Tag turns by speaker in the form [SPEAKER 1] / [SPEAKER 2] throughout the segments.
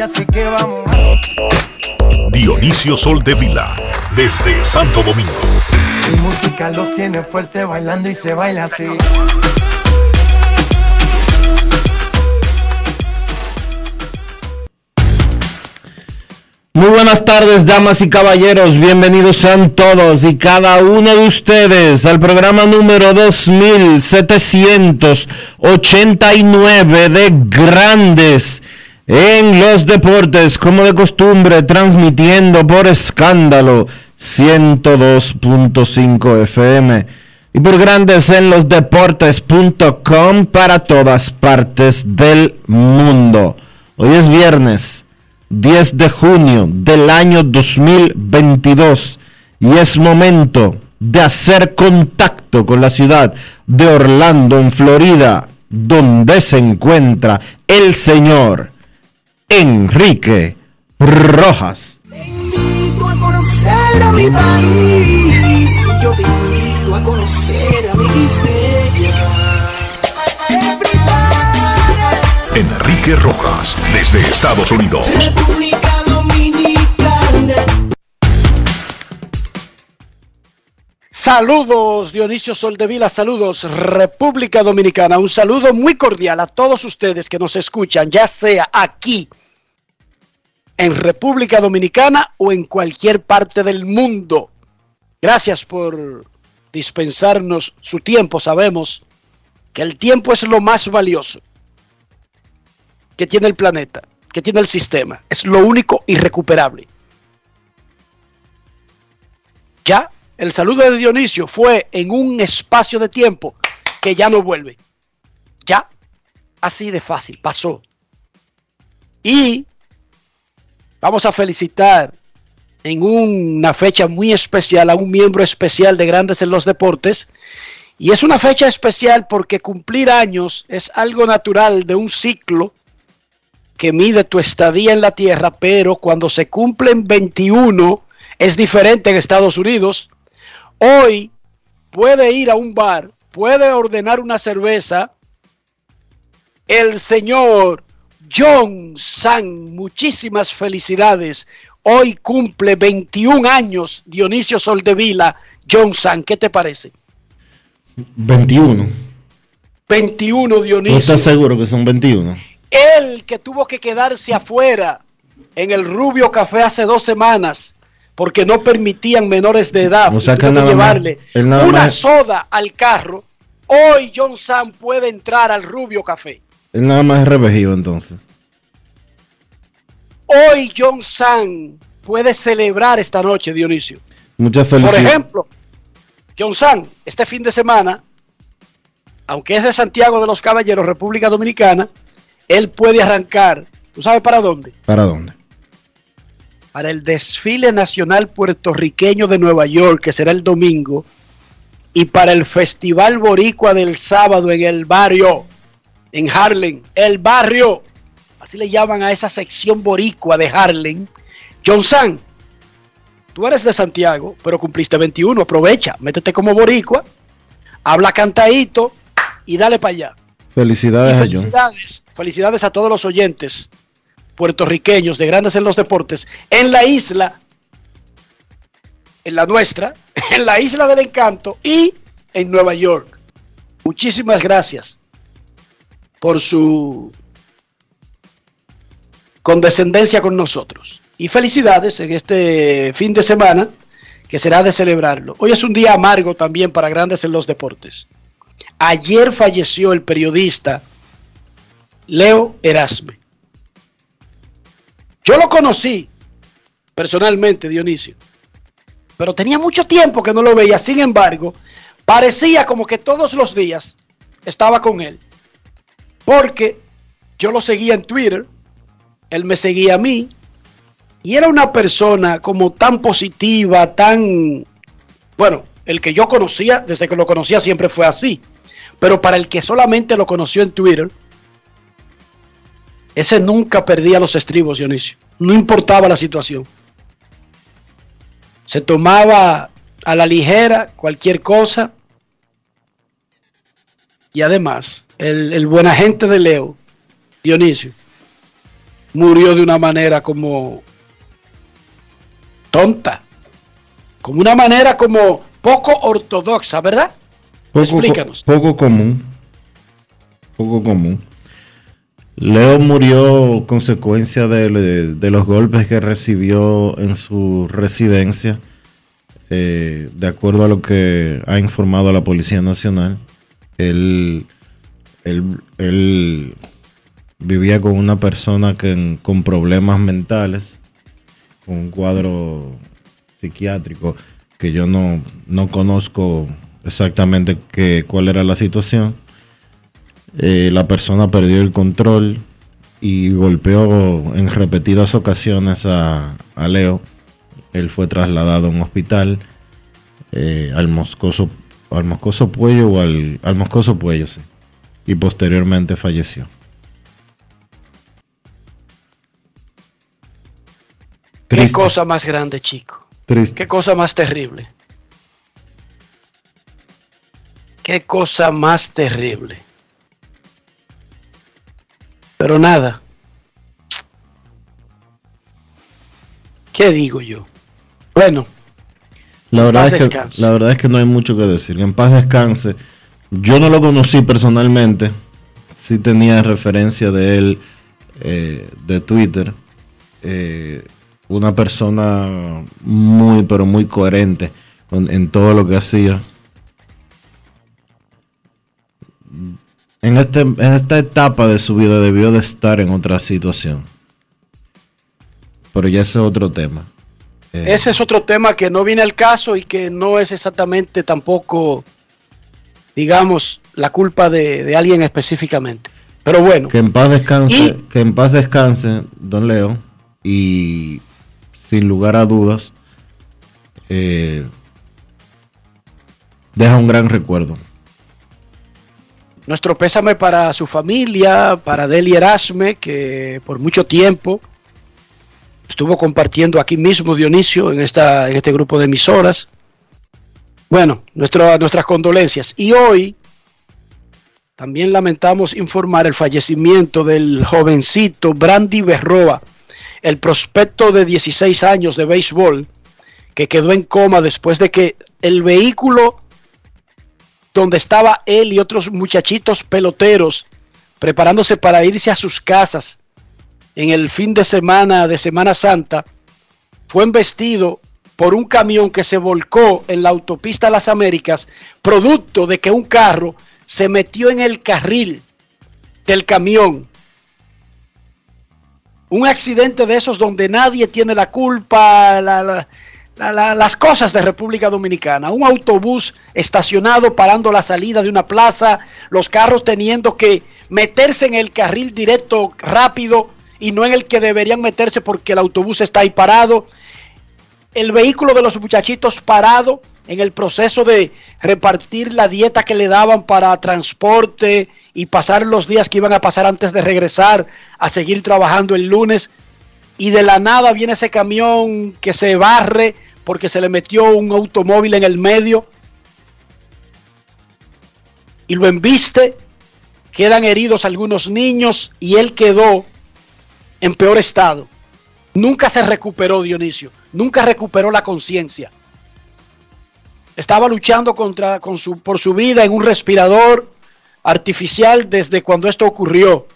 [SPEAKER 1] Así que vamos.
[SPEAKER 2] Dionisio Soltevila, desde Santo Domingo.
[SPEAKER 1] Mi música los tiene fuerte bailando y se baila así.
[SPEAKER 3] Muy buenas tardes, damas y caballeros. Bienvenidos sean todos y cada uno de ustedes al programa número 2789 de Grandes en los Deportes, como de costumbre, transmitiendo por escándalo 102.5 FM y por Grandes en los Deportes.com para todas partes del mundo. Hoy es viernes. 10 de junio del año 2022 y es momento de hacer contacto con la ciudad de Orlando, en Florida, donde se encuentra el señor Enrique Rojas.
[SPEAKER 4] Te invito a conocer a mi país. Yo te invito a conocer a mi
[SPEAKER 2] Enrique Rojas, desde Estados Unidos.
[SPEAKER 4] República Dominicana.
[SPEAKER 5] Saludos Dionisio Soldevila, saludos República Dominicana, un saludo muy cordial a todos ustedes que nos escuchan, ya sea aquí en República Dominicana o en cualquier parte del mundo. Gracias por dispensarnos su tiempo, sabemos que el tiempo es lo más valioso que tiene el planeta, que tiene el sistema, es lo único irrecuperable. Ya el saludo de Dionisio fue en un espacio de tiempo que ya no vuelve. Ya, así de fácil, pasó. Y vamos a felicitar en una fecha muy especial a un miembro especial de Grandes en los Deportes. Y es una fecha especial porque cumplir años es algo natural de un ciclo que mide tu estadía en la Tierra, pero cuando se cumplen 21 es diferente en Estados Unidos. Hoy puede ir a un bar, puede ordenar una cerveza. El señor John San, muchísimas felicidades. Hoy cumple 21 años Dionisio Soldevila. John San, ¿qué te parece?
[SPEAKER 3] 21.
[SPEAKER 5] 21
[SPEAKER 3] ¿Tú
[SPEAKER 5] Dionisio.
[SPEAKER 3] estás seguro que son 21?
[SPEAKER 5] Él que tuvo que quedarse afuera en el Rubio Café hace dos semanas porque no permitían menores de edad
[SPEAKER 3] O sea
[SPEAKER 5] y
[SPEAKER 3] que
[SPEAKER 5] tuvo
[SPEAKER 3] nada más-
[SPEAKER 5] llevarle
[SPEAKER 3] nada
[SPEAKER 5] una
[SPEAKER 3] más-
[SPEAKER 5] soda al carro. Hoy John Sam puede entrar al Rubio Café.
[SPEAKER 3] Él nada más es revejido entonces.
[SPEAKER 5] Hoy John Sam puede celebrar esta noche, Dionisio.
[SPEAKER 3] Muchas
[SPEAKER 5] Por
[SPEAKER 3] felicidades.
[SPEAKER 5] ejemplo, John San, este fin de semana, aunque es de Santiago de los Caballeros, República Dominicana, él puede arrancar, ¿tú sabes para dónde?
[SPEAKER 3] ¿Para dónde?
[SPEAKER 5] Para el desfile nacional puertorriqueño de Nueva York, que será el domingo, y para el Festival Boricua del sábado en el barrio, en Harlem, el barrio, así le llaman a esa sección boricua de Harlem. John San, tú eres de Santiago, pero cumpliste 21, aprovecha, métete como boricua, habla cantadito y dale para allá. Y
[SPEAKER 3] Felicidades a John.
[SPEAKER 5] felicidades, felicidades a todos los oyentes puertorriqueños de Grandes en los Deportes en la isla, en la nuestra, en la isla del encanto y en Nueva York. muchísimas gracias por su condescendencia con nosotros. Y felicidades en este fin de semana que será de celebrarlo. Hoy es un día amargo también para grandes en los deportes. Ayer falleció el periodista Leo Erasme. Yo lo conocí personalmente, Dionisio, pero tenía mucho tiempo que no lo veía. Sin embargo, parecía como que todos los días estaba con él, porque yo lo seguía en Twitter, él me seguía a mí, y era una persona como tan positiva, tan, bueno, el que yo conocía, desde que lo conocía siempre fue así, pero para el que solamente lo conoció en Twitter, ese nunca perdía los estribos, Dionisio. No importaba la situación. Se tomaba a la ligera cualquier cosa. Y además, el, el buen agente de Leo, Dionisio, murió de una manera como tonta. Como una manera como poco ortodoxa, ¿verdad?
[SPEAKER 3] Poco,
[SPEAKER 5] Explícanos.
[SPEAKER 3] Poco común. Poco común. Leo murió consecuencia de, de- de los golpes que recibió en su residencia, eh, de acuerdo a lo que ha informado la Policía Nacional. Él, él- él vivía con una persona que, con problemas mentales, con un cuadro psiquiátrico que yo no, no conozco exactamente cuál era la situación. Eh, la persona perdió el control y golpeó en repetidas ocasiones a, a Leo. Él fue trasladado a un hospital, eh, al Moscoso, al Moscoso Puello o al, al Moscoso Puello, sí. Y posteriormente falleció.
[SPEAKER 5] Qué
[SPEAKER 3] Triste,
[SPEAKER 5] cosa más grande, chico.
[SPEAKER 3] triste.
[SPEAKER 5] Qué cosa más terrible. Qué cosa más terrible. Pero nada. ¿Qué digo yo? Bueno,
[SPEAKER 3] La verdad, es que, la verdad es que no hay mucho que decir. Que en paz descanse. Yo no lo conocí personalmente. Sí tenía referencia de él eh, de Twitter. Eh, una persona muy, pero muy coherente en todo lo que hacía. En, este, en esta etapa de su vida debió de estar en otra situación. Pero ya ese es otro tema. Eh,
[SPEAKER 5] ese es otro tema que no viene al caso y que no es exactamente tampoco, digamos, la culpa de, de alguien específicamente. Pero bueno,
[SPEAKER 3] Que en paz descanse,
[SPEAKER 5] Y-
[SPEAKER 3] que en paz descanse, don Leo, y sin lugar a dudas, eh, deja un gran recuerdo.
[SPEAKER 5] Nuestro pésame para su familia, para Deli Erasme, que por mucho tiempo estuvo compartiendo aquí mismo Dionisio en, esta, en este grupo de emisoras. Bueno, nuestra- nuestras condolencias. Y hoy también lamentamos informar el fallecimiento del jovencito Brandy Berroa, el prospecto de 16 años de béisbol, que quedó en coma después de que el vehículo donde estaba él y otros muchachitos peloteros preparándose para irse a sus casas en el fin de semana de Semana Santa, fue embestido por un camión que se volcó en la autopista Las Américas, producto de que un carro se metió en el carril del camión. Un accidente de esos donde nadie tiene la culpa, la- la- la- la- las cosas de República Dominicana. Un autobús estacionado parando la salida de una plaza, los carros teniendo que meterse en el carril directo rápido y no en el que deberían meterse porque el autobús está ahí parado. El vehículo de los muchachitos parado en el proceso de repartir la dieta que le daban para transporte y pasar los días que iban a pasar antes de regresar a seguir trabajando el lunes y de la nada viene ese camión que se barre porque se le metió un automóvil en el medio y lo embiste, quedan heridos algunos niños y él quedó en peor estado. Nunca se recuperó Dionisio, nunca recuperó la conciencia. Estaba luchando contra, con su, por su vida en un respirador artificial desde cuando esto ocurrió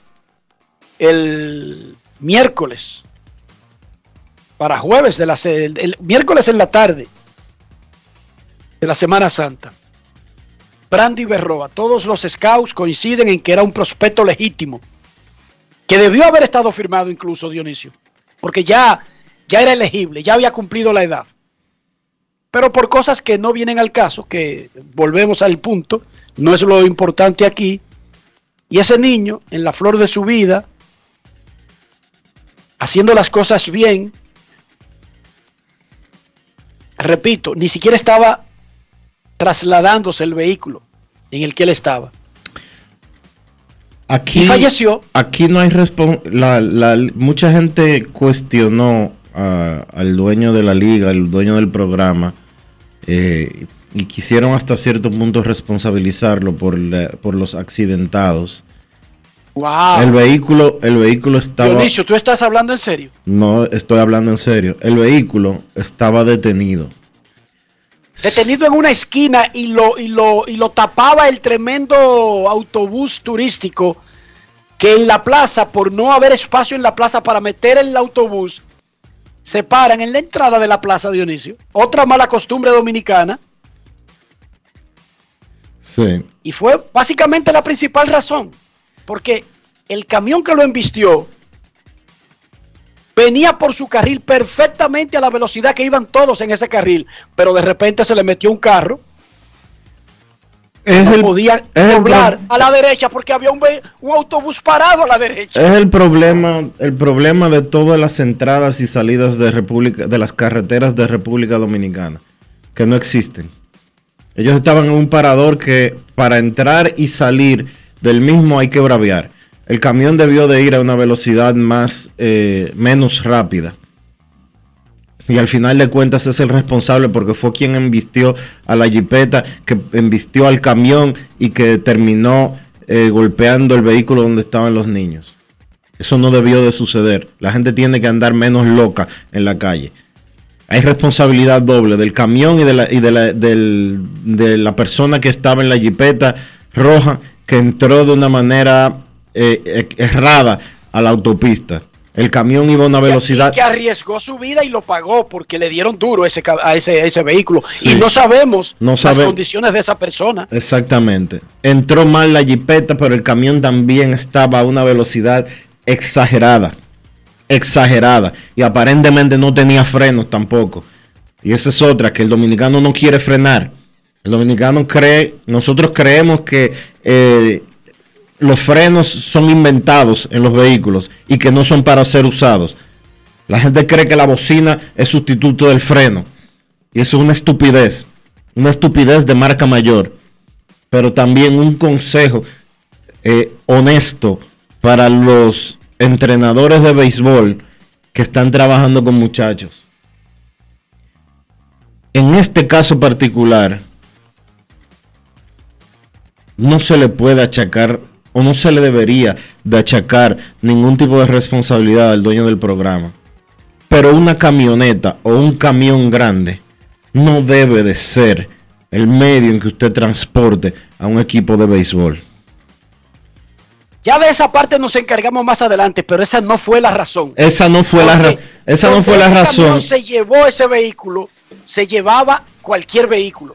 [SPEAKER 5] el miércoles para jueves de la el, el miércoles en la tarde de la Semana Santa. Brandy Berroa, todos los scouts coinciden en que era un prospecto legítimo, que debió haber estado firmado incluso Dionisio, porque ya, ya era elegible, ya había cumplido la edad. Pero por cosas que no vienen al caso, que volvemos al punto, no es lo importante aquí, y ese niño, en la flor de su vida, haciendo las cosas bien, repito, ni siquiera estaba trasladándose el vehículo en el que él estaba.
[SPEAKER 3] Aquí,
[SPEAKER 5] y falleció.
[SPEAKER 3] Aquí no hay la, Mucha gente cuestionó a, al dueño de la liga, al dueño del programa, eh, y quisieron hasta cierto punto responsabilizarlo por, la, por los accidentados.
[SPEAKER 5] Wow.
[SPEAKER 3] El vehículo, el vehículo estaba.
[SPEAKER 5] Dionisio, ¿tú estás hablando en serio?
[SPEAKER 3] No, estoy hablando en serio. El vehículo estaba detenido.
[SPEAKER 5] Detenido en una esquina y lo, y lo, y lo tapaba el tremendo autobús turístico que en la plaza, por no haber espacio en la plaza para meter el autobús, se paran en la entrada de la plaza Dionisio. Otra mala costumbre dominicana.
[SPEAKER 3] Sí.
[SPEAKER 5] Y fue básicamente la principal razón. Porque el camión que lo embistió venía por su carril perfectamente a la velocidad que iban todos en ese carril, pero de repente se le metió un carro.
[SPEAKER 3] Es
[SPEAKER 5] no
[SPEAKER 3] el,
[SPEAKER 5] podía
[SPEAKER 3] es
[SPEAKER 5] doblar
[SPEAKER 3] el
[SPEAKER 5] a la derecha porque había un, un autobús parado a la derecha.
[SPEAKER 3] Es el problema, el problema de todas las entradas y salidas de República, de las carreteras de República Dominicana, que no existen. Ellos estaban en un parador que para entrar y salir del mismo hay que braviar. El camión debió de ir a una velocidad más eh, menos rápida. Y al final de cuentas es el responsable porque fue quien embistió a la jipeta, que embistió al camión y que terminó eh, golpeando el vehículo donde estaban los niños. Eso no debió de suceder. La gente tiene que andar menos loca en la calle. Hay responsabilidad doble del camión y de la, y de la, de la persona que estaba en la jipeta roja que entró de una manera eh, eh, errada a la autopista. El camión iba a una velocidad...
[SPEAKER 5] Y que arriesgó su vida y lo pagó porque le dieron duro ese, a ese, a ese vehículo.
[SPEAKER 3] Sí.
[SPEAKER 5] Y no sabemos
[SPEAKER 3] No
[SPEAKER 5] las condiciones de esa persona.
[SPEAKER 3] Exactamente. Entró mal la jipeta, pero el camión también estaba a una velocidad exagerada. Exagerada. Y aparentemente no tenía frenos tampoco. Y esa es otra, que el dominicano no quiere frenar. El dominicano cree, nosotros creemos que eh, los frenos son inventados en los vehículos y que no son para ser usados. La gente cree que la bocina es sustituto del freno. Y eso es una estupidez. Una estupidez de marca mayor. Pero también un consejo eh, honesto para los entrenadores de béisbol que están trabajando con muchachos. En este caso particular, no se le puede achacar o no se le debería de achacar ningún tipo de responsabilidad al dueño del programa. Pero una camioneta o un camión grande no debe de ser el medio en que usted transporte a un equipo de béisbol.
[SPEAKER 5] Ya de esa parte nos encargamos más adelante, pero esa no fue la razón.
[SPEAKER 3] Esa no fue la, ra-
[SPEAKER 5] Porque
[SPEAKER 3] esa no fue la razón.
[SPEAKER 5] Se llevó ese vehículo, se llevaba cualquier vehículo.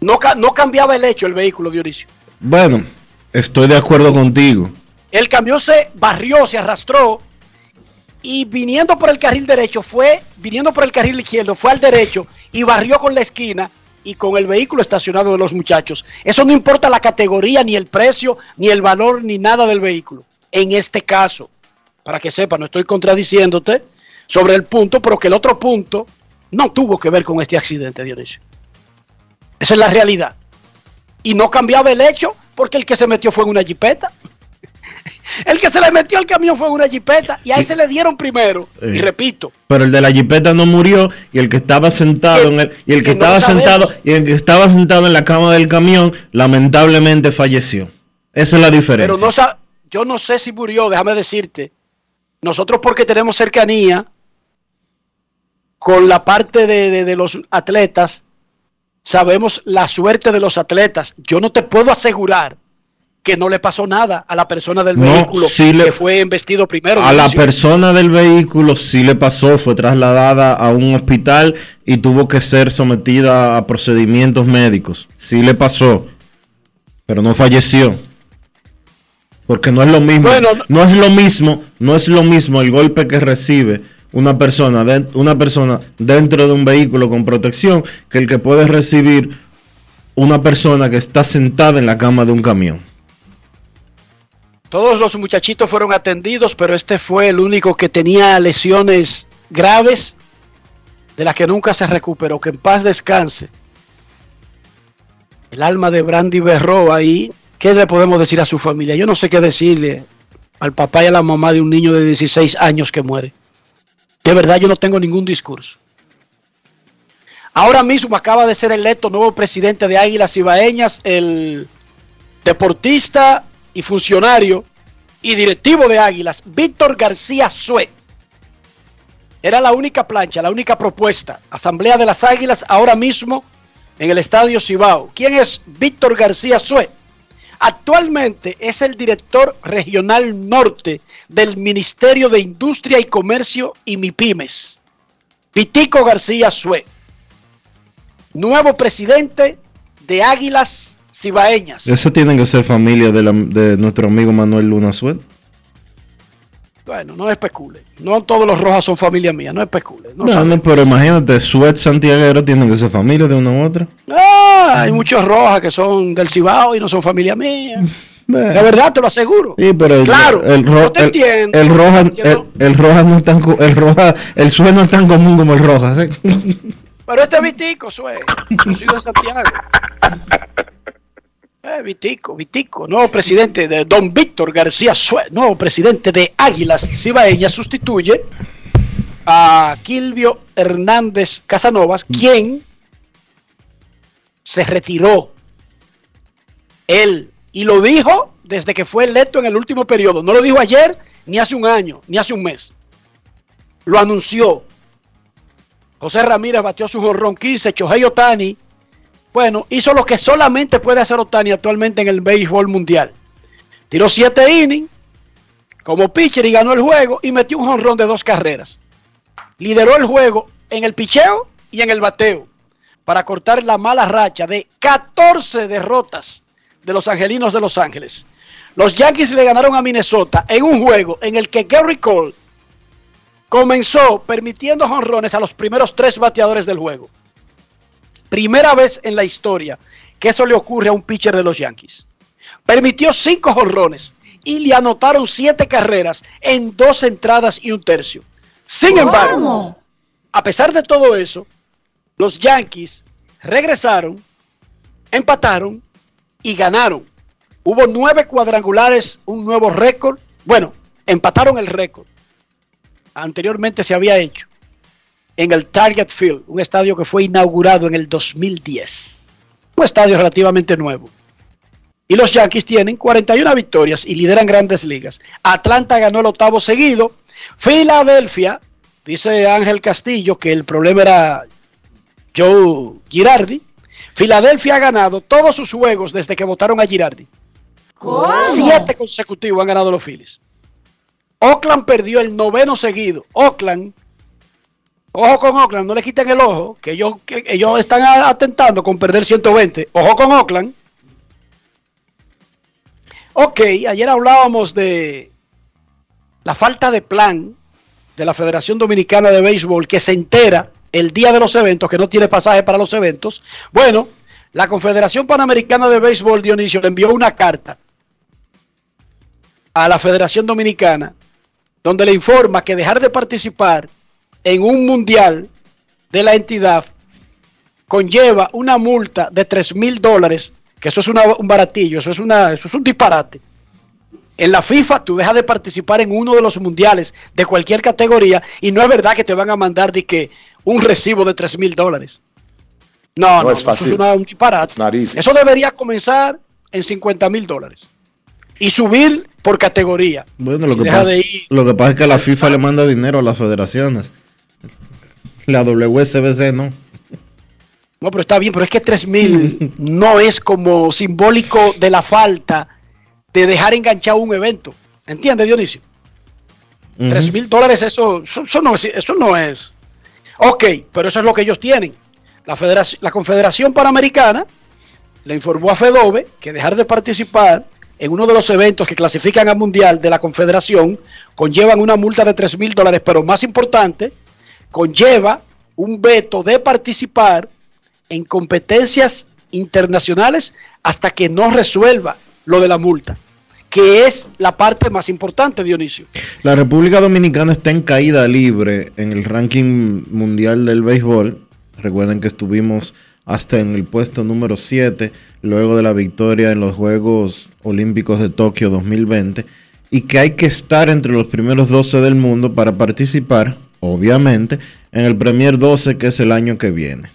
[SPEAKER 5] No, no cambiaba el hecho el vehículo, Dionisio.
[SPEAKER 3] Bueno, estoy de acuerdo contigo.
[SPEAKER 5] El camión se barrió, se arrastró y viniendo por el carril derecho fue, viniendo por el carril izquierdo, fue al derecho y barrió con la esquina y con el vehículo estacionado de los muchachos. Eso no importa la categoría, ni el precio, ni el valor, ni nada del vehículo. En este caso, para que sepa, no estoy contradiciéndote sobre el punto, pero que el otro punto no tuvo que ver con este accidente, Dionisio. Esa es la realidad. Y no cambiaba el hecho porque el que se metió fue en una jipeta. El que se le metió al camión fue en una jipeta y ahí se le dieron primero.
[SPEAKER 3] Eh.
[SPEAKER 5] Y repito,
[SPEAKER 3] Pero el de la jipeta no murió y el que estaba sentado en el, y el que estaba sentado y el que estaba sentado en la cama del camión lamentablemente falleció. Esa es la diferencia.
[SPEAKER 5] pero no yo no sé si murió, déjame decirte. Nosotros porque tenemos cercanía con la parte de, de- de los atletas sabemos la suerte de los atletas. Yo no te puedo asegurar que no le pasó nada a la persona del
[SPEAKER 3] No,
[SPEAKER 5] vehículo
[SPEAKER 3] sí le-
[SPEAKER 5] que fue embestido primero.
[SPEAKER 3] A la persona del vehículo sí le pasó, fue trasladada a un hospital y tuvo que ser sometida a procedimientos médicos. Sí le pasó, pero no falleció. Porque no es lo mismo,
[SPEAKER 5] Bueno,
[SPEAKER 3] no es lo mismo, no es lo mismo el golpe que recibe una persona, de- una persona dentro de un vehículo con protección que el que puede recibir una persona que está sentada en la cama de un camión.
[SPEAKER 5] Todos los muchachitos fueron atendidos, pero este fue el único que tenía lesiones graves de las que nunca se recuperó. Que en paz descanse. El alma de Brandy Berro ahí. ¿Qué le podemos decir a su familia? Yo no sé qué decirle al papá y a la mamá de un niño de 16 años que muere. De verdad yo no tengo ningún discurso. Ahora mismo acaba de ser electo nuevo presidente de Águilas Ibaeñas, el deportista y funcionario y directivo de Águilas, Víctor García Sue. Era la única plancha, la única propuesta. Asamblea de las Águilas ahora mismo en el Estadio Cibao. ¿Quién es Víctor García Sue? Actualmente es el director regional norte del Ministerio de Industria y Comercio y MIPIMES. Vitico García Sue. Nuevo presidente de Águilas Cibaeñas.
[SPEAKER 3] Eso tiene que ser familia de, nuestro amigo Manuel Luna Suet.
[SPEAKER 5] Bueno, no especule. No todos los rojas son familia mía, no especule. No
[SPEAKER 3] No, no, pero imagínate, Suet Santiaguero tienen que ser familia de una u otra.
[SPEAKER 5] Ah, hay muchos rojas que son del Cibao y no son familia mía. De verdad, te lo aseguro.
[SPEAKER 3] Sí, pero el,
[SPEAKER 5] Claro,
[SPEAKER 3] el, ro-
[SPEAKER 5] yo te
[SPEAKER 3] el-
[SPEAKER 5] entiendo,
[SPEAKER 3] el roja,
[SPEAKER 5] entiendo.
[SPEAKER 3] el, roja no es tan, el roja, el Suet no es tan común como el roja. ¿sí?
[SPEAKER 5] Pero este es Vitico, sue. Yo soy de Santiago. Eh, Vitico, Vitico, nuevo presidente de Don Víctor García nuevo presidente de Águilas Cibaeñas, sustituye a Kilvio Hernández Casanovas, quien se retiró. Él, y lo dijo desde que fue electo en el último periodo. No lo dijo ayer, ni hace un año, ni hace un mes. Lo anunció. José Ramírez batió su jorrón 15, Chohei Otani, bueno, hizo lo que solamente puede hacer Otani actualmente en el béisbol mundial. Tiró 7 innings como pitcher y ganó el juego y metió un jonrón de dos carreras. Lideró el juego en el picheo y en el bateo para cortar la mala racha de 14 derrotas de los angelinos de Los Ángeles. Los Yankees le ganaron a Minnesota en un juego en el que Gary Cole comenzó permitiendo jonrones a los primeros tres bateadores del juego. Primera vez en la historia que eso le ocurre a un pitcher de los Yankees. Permitió cinco jonrones y le anotaron siete carreras en dos entradas y un tercio. Sin embargo, a pesar de todo eso, los Yankees regresaron, empataron y ganaron. Hubo nueve cuadrangulares, un nuevo récord. Bueno, empataron el récord. Anteriormente se había hecho en el Target Field, un estadio que fue inaugurado en el 2010. Un estadio relativamente nuevo. Y los Yankees tienen 41 victorias y lideran grandes ligas. Atlanta ganó el octavo seguido. Filadelfia, dice Ángel Castillo que el problema era Joe Girardi. Filadelfia ha ganado todos sus juegos desde que votaron a Girardi. Siete consecutivos han ganado los Phillies. Oakland perdió el noveno seguido. Oakland, ojo con Oakland, no le quiten el ojo, que ellos, que ellos están atentando con perder 120. Ojo con Oakland. Ok, ayer hablábamos de la falta de plan de la Federación Dominicana de Béisbol que se entera el día de los eventos, que no tiene pasaje para los eventos. Bueno, la Confederación Panamericana de Béisbol, Dionisio, le envió una carta a la Federación Dominicana donde le informa que dejar de participar en un mundial de la entidad conlleva una multa de 3 mil dólares, que eso es una- un baratillo, eso es, una, eso es un disparate. En la FIFA tú dejas de participar en uno de los mundiales de cualquier categoría y no es verdad que te van a mandar de que un recibo de 3 mil dólares. No,
[SPEAKER 6] No
[SPEAKER 5] no,
[SPEAKER 6] es
[SPEAKER 5] eso
[SPEAKER 6] fácil.
[SPEAKER 5] es una- un disparate.
[SPEAKER 6] It's not easy.
[SPEAKER 5] Eso debería comenzar en 50 mil dólares y subir por categoría.
[SPEAKER 3] Bueno, lo
[SPEAKER 5] Si
[SPEAKER 3] que, pasa,
[SPEAKER 5] de ir-
[SPEAKER 3] lo que pasa es que la FIFA le manda dinero a las federaciones. La WSBC no.
[SPEAKER 5] No, pero está bien, pero es que 3 mil no es como simbólico de la falta de dejar enganchado un evento. ¿Entiendes, Dionisio?
[SPEAKER 3] Ujú.
[SPEAKER 5] 3 mil dólares, eso, eso, eso no es, eso no es. Ok, pero eso es lo que ellos tienen. La, federación, la Confederación Panamericana le informó a Fedove que dejar de participar en uno de los eventos que clasifican al Mundial de la Confederación conllevan una multa de 3 mil dólares, pero más importante, conlleva un veto de participar en competencias internacionales hasta que no resuelva lo de la multa, que es la parte más importante, Dionisio.
[SPEAKER 3] La República Dominicana está en caída libre en el ranking mundial del béisbol. Recuerden que estuvimos hasta en el puesto número 7 luego de la victoria en los Juegos Olímpicos de Tokio 2020 y que hay que estar entre los primeros 12 del mundo para participar, obviamente, en el Premier 12 que es el año que viene.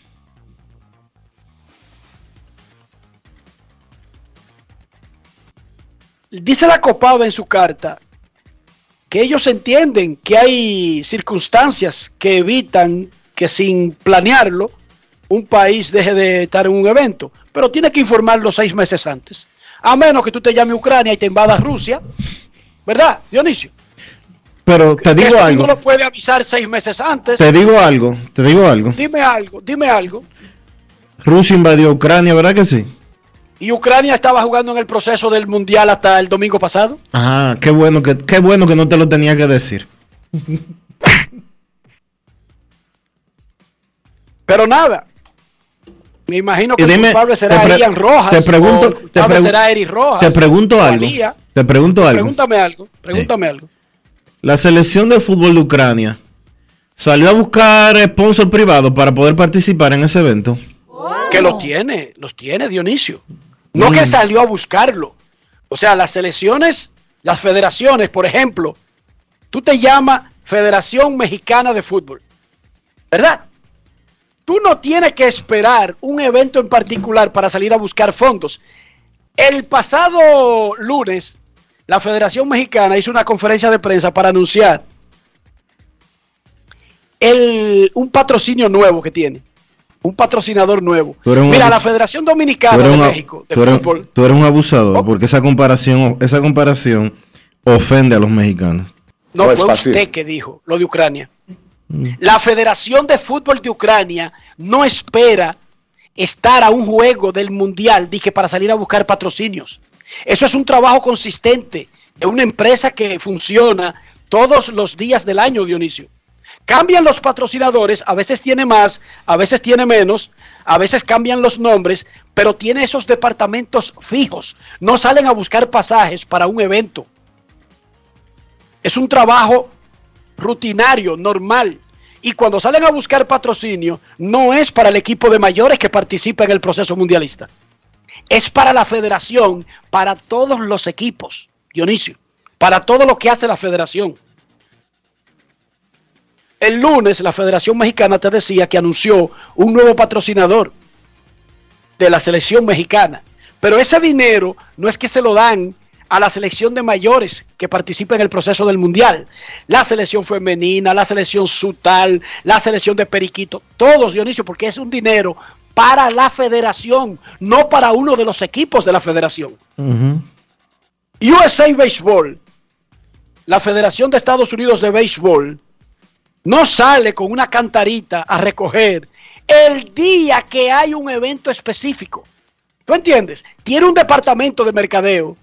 [SPEAKER 5] Dice la Copaba en su carta que ellos entienden que hay circunstancias que evitan que sin planearlo un país deje de estar en un evento, pero tiene que informarlo seis meses antes. A menos que tú te llames Ucrania y te invadas Rusia, ¿verdad, Dionisio?
[SPEAKER 3] Pero te digo algo,
[SPEAKER 5] No lo puede avisar seis meses antes.
[SPEAKER 3] te digo algo, te digo algo.
[SPEAKER 5] Dime algo, dime algo.
[SPEAKER 3] Rusia invadió Ucrania, ¿verdad que sí?
[SPEAKER 5] Y Ucrania estaba jugando en el proceso del mundial hasta el domingo pasado.
[SPEAKER 3] Ajá, qué bueno que, qué bueno que no te lo tenía que decir.
[SPEAKER 5] Pero nada. Me imagino que el
[SPEAKER 3] dime,
[SPEAKER 5] culpable será Ian Rojas.
[SPEAKER 3] te pregunto-
[SPEAKER 5] o el
[SPEAKER 3] te pregu-
[SPEAKER 5] será Eric Rojas.
[SPEAKER 3] Te pregunto algo. Te pregunto algo.
[SPEAKER 5] Pregúntame algo. Pregúntame algo.
[SPEAKER 3] La selección de fútbol de Ucrania salió a buscar sponsor privado para poder participar en ese evento.
[SPEAKER 5] Que los tiene, los tiene Dionisio. No
[SPEAKER 3] Mm.
[SPEAKER 5] que salió a buscarlo. O sea, las selecciones, las federaciones, por ejemplo, tú te llamas Federación Mexicana de Fútbol, ¿verdad? Tú no tienes que esperar un evento en particular para salir a buscar fondos. El pasado lunes, la Federación Mexicana hizo una conferencia de prensa para anunciar el, un patrocinio nuevo que tiene. Un patrocinador nuevo. Mira, la Federación Dominicana de México de
[SPEAKER 3] tú eres-
[SPEAKER 5] fútbol.
[SPEAKER 3] tú eres un abusador
[SPEAKER 5] Oh.
[SPEAKER 3] porque esa comparación, esa comparación ofende a los mexicanos.
[SPEAKER 5] No, fue
[SPEAKER 6] fácil.
[SPEAKER 5] usted que dijo lo de Ucrania. La Federación de Fútbol de Ucrania no espera estar a un juego del Mundial, dije, para salir a buscar patrocinios. Eso es un trabajo consistente de una empresa que funciona todos los días del año, Dionisio. Cambian los patrocinadores, a veces tiene más, a veces tiene menos, a veces cambian los nombres, pero tiene esos departamentos fijos. No salen a buscar pasajes para un evento. Es un trabajo rutinario, normal. Y cuando salen a buscar patrocinio, no es para el equipo de mayores que participa en el proceso mundialista. Es para la federación, para todos los equipos, Dionisio, para todo lo que hace la federación. El lunes la Federación Mexicana te decía que anunció un nuevo patrocinador de la selección mexicana. Pero ese dinero no es que se lo dan a la selección de mayores que participa en el proceso del mundial. La selección femenina, la selección sutal, la selección de Periquito, todos, Dionisio, porque es un dinero para la federación, no para uno de los equipos de la federación. USA Baseball, la Federación de Estados Unidos de Béisbol, no sale con una cantarita a recoger el día que hay un evento específico. ¿Tú entiendes? Tiene un departamento de mercadeo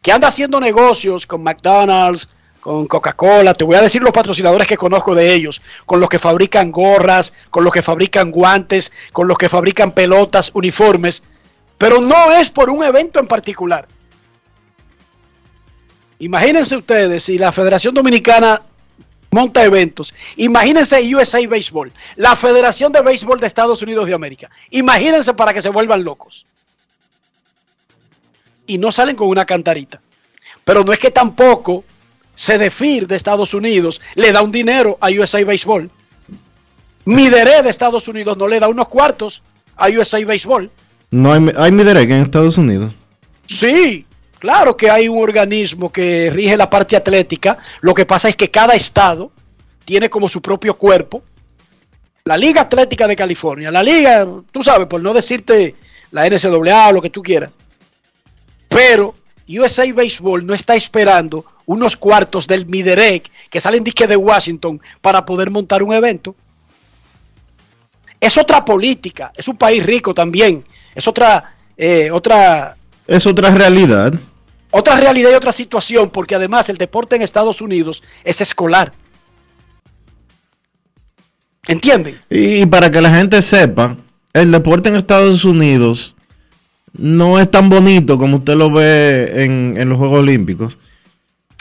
[SPEAKER 5] que anda haciendo negocios con McDonald's, con Coca-Cola, te voy a decir los patrocinadores que conozco de ellos, con los que fabrican gorras, con los que fabrican guantes, con los que fabrican pelotas, uniformes, pero no es por un evento en particular. Imagínense ustedes si la Federación Dominicana monta eventos. Imagínense USA Baseball, la Federación de Béisbol de Estados Unidos de América. Imagínense para que se vuelvan locos. Y no salen con una cantarita. Pero no es que tampoco Cedefir de Estados Unidos le da un dinero a USA Baseball. Midere de Estados Unidos no le da unos cuartos a USA Baseball.
[SPEAKER 3] No hay, hay Midere en Estados Unidos.
[SPEAKER 5] Sí, claro que hay un organismo que rige la parte atlética. Lo que pasa es que cada estado tiene como su propio cuerpo la Liga Atlética de California, la Liga, tú sabes, por no decirte la NCAA o lo que tú quieras. Pero USA Baseball no está esperando unos cuartos del Miderec que salen disque de Washington para poder montar un evento. Es otra política, es un país rico también, es otra, eh, otra,
[SPEAKER 3] Es otra realidad.
[SPEAKER 5] otra realidad y otra situación, porque además el deporte en Estados Unidos es escolar. ¿Entienden?
[SPEAKER 3] Y para que la gente sepa, el deporte en Estados Unidos no es tan bonito como usted lo ve en, en los Juegos Olímpicos.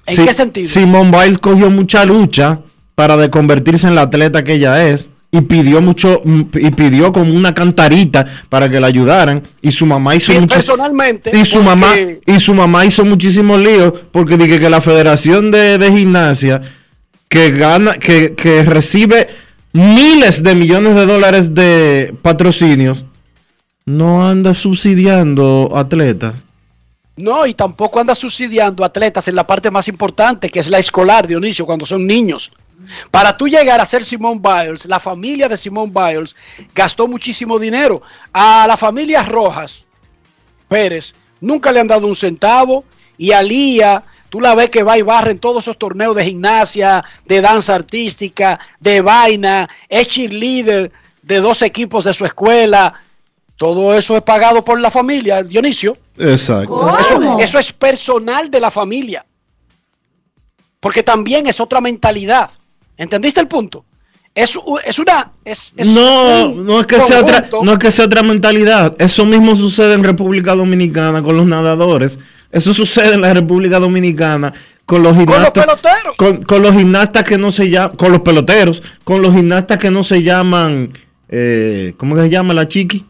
[SPEAKER 5] ¿En qué sentido?
[SPEAKER 3] Simone Biles cogió mucha lucha para de convertirse en la atleta que ella es y pidió mucho y pidió como una cantarita para que la ayudaran y su mamá hizo mucho
[SPEAKER 5] personalmente,
[SPEAKER 3] y su
[SPEAKER 5] porque-
[SPEAKER 3] mamá y su mamá hizo muchísimos líos porque dije que la Federación de, de Gimnasia que gana que, que recibe miles de millones de dólares de patrocinios no anda subsidiando atletas.
[SPEAKER 5] No, y tampoco anda subsidiando atletas en la parte más importante, que es la escolar, Dionisio, cuando son niños. Para tú llegar a ser Simone Biles, la familia de Simone Biles gastó muchísimo dinero. A la familia Rojas Pérez nunca le han dado un centavo y a Lía, tú la ves que va y barre en todos esos torneos de gimnasia, de danza artística, de vaina, es cheerleader de dos equipos de su escuela. Todo eso es pagado por la familia, Dionisio.
[SPEAKER 3] Exacto.
[SPEAKER 5] Eso, eso es personal de la familia. Porque también es otra mentalidad. ¿Entendiste el punto? Es, es una. Es, es
[SPEAKER 3] No,
[SPEAKER 5] un
[SPEAKER 3] no es que sea otra, no es que sea otra mentalidad. Eso mismo sucede en República Dominicana con los nadadores. Eso sucede en la República Dominicana con los
[SPEAKER 5] Con los
[SPEAKER 3] gimnastas.
[SPEAKER 5] peloteros.
[SPEAKER 3] Con, con los gimnastas que no se llaman, con los peloteros, con los gimnastas que no se llaman, eh, ¿cómo que se llama la chiqui?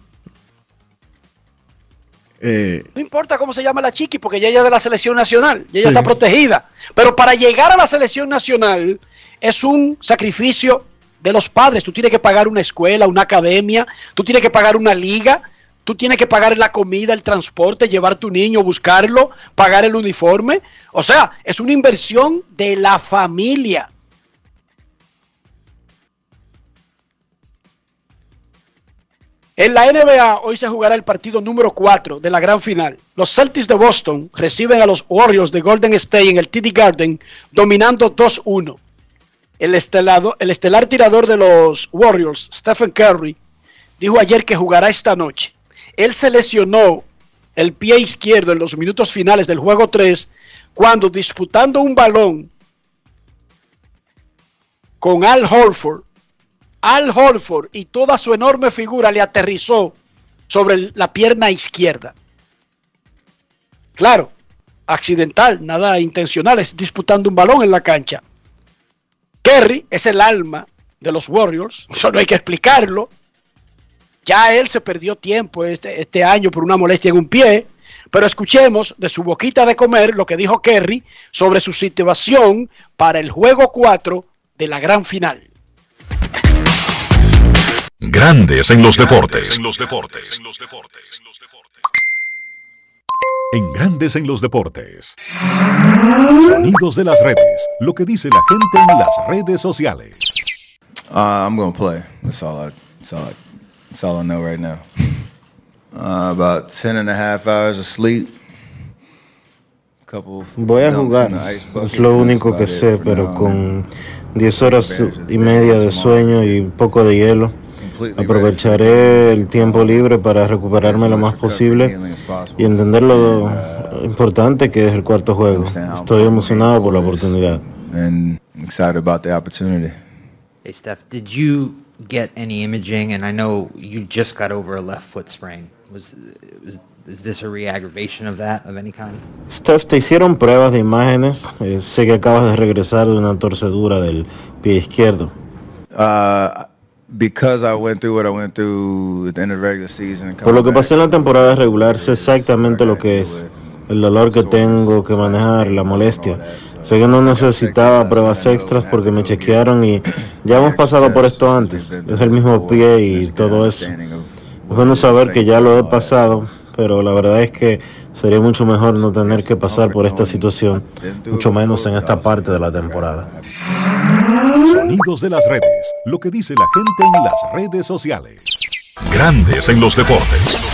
[SPEAKER 3] Eh,
[SPEAKER 5] No importa cómo se llama la chiqui, porque ella es de la selección nacional. Y ella
[SPEAKER 3] Sí.
[SPEAKER 5] está protegida. Pero para llegar a la selección nacional es un sacrificio de los padres. Tú tienes que pagar una escuela, una academia, tú tienes que pagar una liga, tú tienes que pagar la comida, el transporte, llevar tu niño, buscarlo, pagar el uniforme. O sea, es una inversión de la familia. En la NBA hoy se jugará el partido número 4 de la gran final. Los Celtics de Boston reciben a los Warriors de Golden State en el TD Garden dominando 2-1. El, estelado- el estelar tirador de los Warriors, Stephen Curry, dijo ayer que jugará esta noche. Él se lesionó el pie izquierdo en los minutos finales del juego 3 cuando disputando un balón con Al Horford, Al Horford y toda su enorme figura le aterrizó sobre la pierna izquierda. Claro, accidental, nada intencional, es disputando un balón en la cancha. Kerry es el alma de los Warriors, eso no hay que explicarlo. Ya él se perdió tiempo este, este año por una molestia en un pie, pero escuchemos de su boquita de comer lo que dijo Kerry sobre su situación para el juego 4 de la gran final.
[SPEAKER 2] Grandes en los deportes. En los deportes. En Grandes en los deportes. Sonidos de las redes. Lo que dice la gente en las redes sociales.
[SPEAKER 6] Uh, I'm gonna play. That's all I. That's all I. That's all I know right now. Uh, about ten and a half hours of sleep. Couple
[SPEAKER 3] voy a jugar, es lo único que sé, pero con 10 horas y media de sueño y un poco de hielo. Aprovecharé el tiempo libre para recuperarme lo más posible y entender lo importante que es el cuarto juego. Estoy emocionado por la oportunidad.
[SPEAKER 6] and excited about the opportunity.
[SPEAKER 7] Hey, Steph, did you get any imaging? And I know you just got over a left foot sprain. Was, was is this a re-aggravation of that of any kind?
[SPEAKER 3] Steph, ¿te hicieron pruebas de imágenes? Eh, sé que acabas de regresar de una torcedura del pie izquierdo.
[SPEAKER 6] Uh, because I went through what I went through at the end of the regular season.
[SPEAKER 3] Por lo que pasé en la temporada regular, sé exactamente lo que es. El dolor que tengo que manejar, la molestia. Sé que no necesitaba pruebas extras porque me chequearon y ya hemos pasado por esto antes. Es el mismo pie y todo eso. Es bueno saber que ya lo he pasado, pero la verdad es que sería mucho mejor no tener que pasar por esta situación, mucho menos en esta parte de la temporada.
[SPEAKER 2] Sonidos de las redes. Lo que dice la gente en las redes sociales. Grandes en los deportes.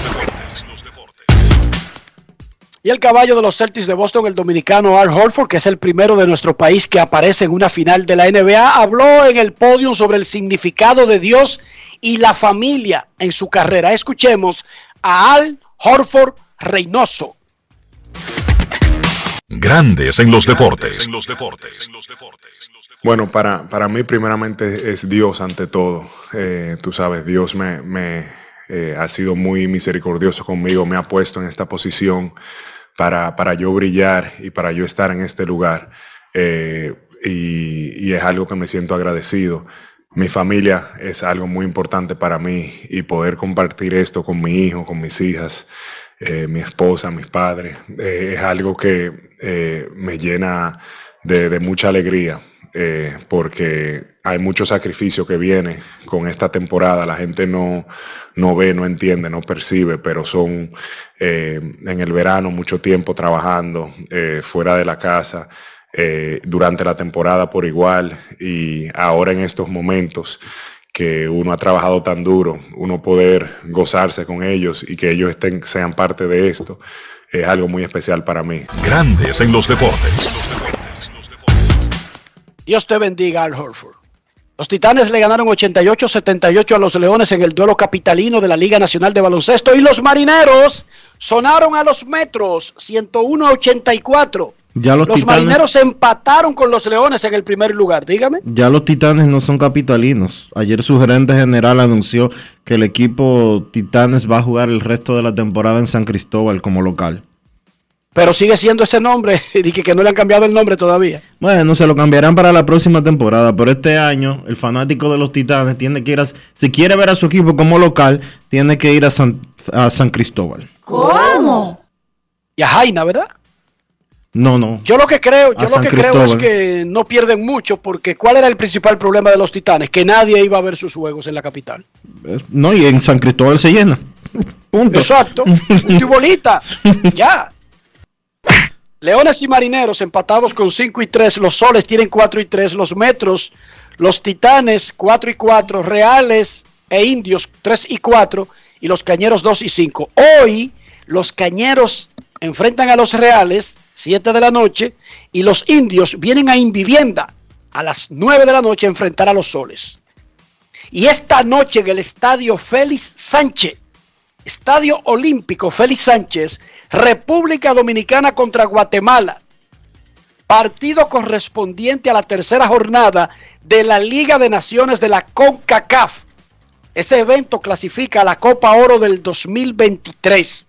[SPEAKER 5] Y el caballo de los Celtics de Boston, el dominicano Al Horford, que es el primero de nuestro país que aparece en una final de la NBA, habló en el podio sobre el significado de Dios y la familia en su carrera. Escuchemos a Al Horford Reynoso.
[SPEAKER 2] Grandes en los deportes.
[SPEAKER 8] Bueno, para, para mí primeramente es Dios ante todo. Eh, tú sabes, Dios me, me eh, ha sido muy misericordioso conmigo, me ha puesto en esta posición para, para yo brillar y para yo estar en este lugar. Eh, y, y es algo que me siento agradecido. Mi familia es algo muy importante para mí y poder compartir esto con mi hijo, con mis hijas, eh, mi esposa, mis padres, eh, es algo que eh, me llena de, mucha alegría eh, porque hay mucho sacrificio que viene con esta temporada. La gente no, no ve, no entiende, no percibe, pero son eh, en el verano mucho tiempo trabajando fuera de la casa, durante la temporada por igual y ahora en estos momentos que uno ha trabajado tan duro, uno poder gozarse con ellos y que ellos estén, sean parte de esto, es algo muy especial para mí.
[SPEAKER 2] Grandes en los deportes.
[SPEAKER 5] Dios te bendiga, Al Horford. Los Titanes le ganaron 88-78 a los Leones en el duelo capitalino de la Liga Nacional de Baloncesto y los Marineros sonaron a los Metros 101-84.
[SPEAKER 3] Ya los,
[SPEAKER 5] Los
[SPEAKER 3] titanes,
[SPEAKER 5] Marineros empataron con los Leones en el primer lugar, dígame.
[SPEAKER 3] ya los titanes no son capitalinos. Ayer su gerente general anunció que el equipo Titanes va a jugar el resto de la temporada en San Cristóbal como local.
[SPEAKER 5] Pero sigue siendo ese nombre y que, que no le han cambiado el nombre todavía.
[SPEAKER 3] Bueno, se lo cambiarán para la próxima temporada, pero este año el fanático de los Titanes tiene que ir a, si quiere ver a su equipo como local, tiene que ir a San, a San Cristóbal.
[SPEAKER 5] Y a Jaina, ¿verdad?
[SPEAKER 3] No, no.
[SPEAKER 5] Yo lo que creo, yo lo que creo es que no pierden mucho porque ¿cuál era el principal problema de los Titanes? Que nadie iba a ver sus juegos en la capital.
[SPEAKER 3] Eh, No, y en San Cristóbal se llena. Punto.
[SPEAKER 5] Exacto. y bolita. Ya. Leones y Marineros empatados con 5 y 3. Los Soles tienen 4 y 3. Los Metros, los Titanes 4 y 4. Reales e Indios 3 y 4. Y los Cañeros 2 y 5. Hoy los Cañeros enfrentan a los Reales 7 de la noche. Y los Indios vienen a Invivienda a las 9 de la noche a enfrentar a los Soles. Y esta noche en el estadio Félix Sánchez Estadio Olímpico Félix Sánchez, República Dominicana contra Guatemala. Partido correspondiente a la tercera jornada de la Liga de Naciones de la CONCACAF. Ese evento clasifica a la Copa Oro del 2023.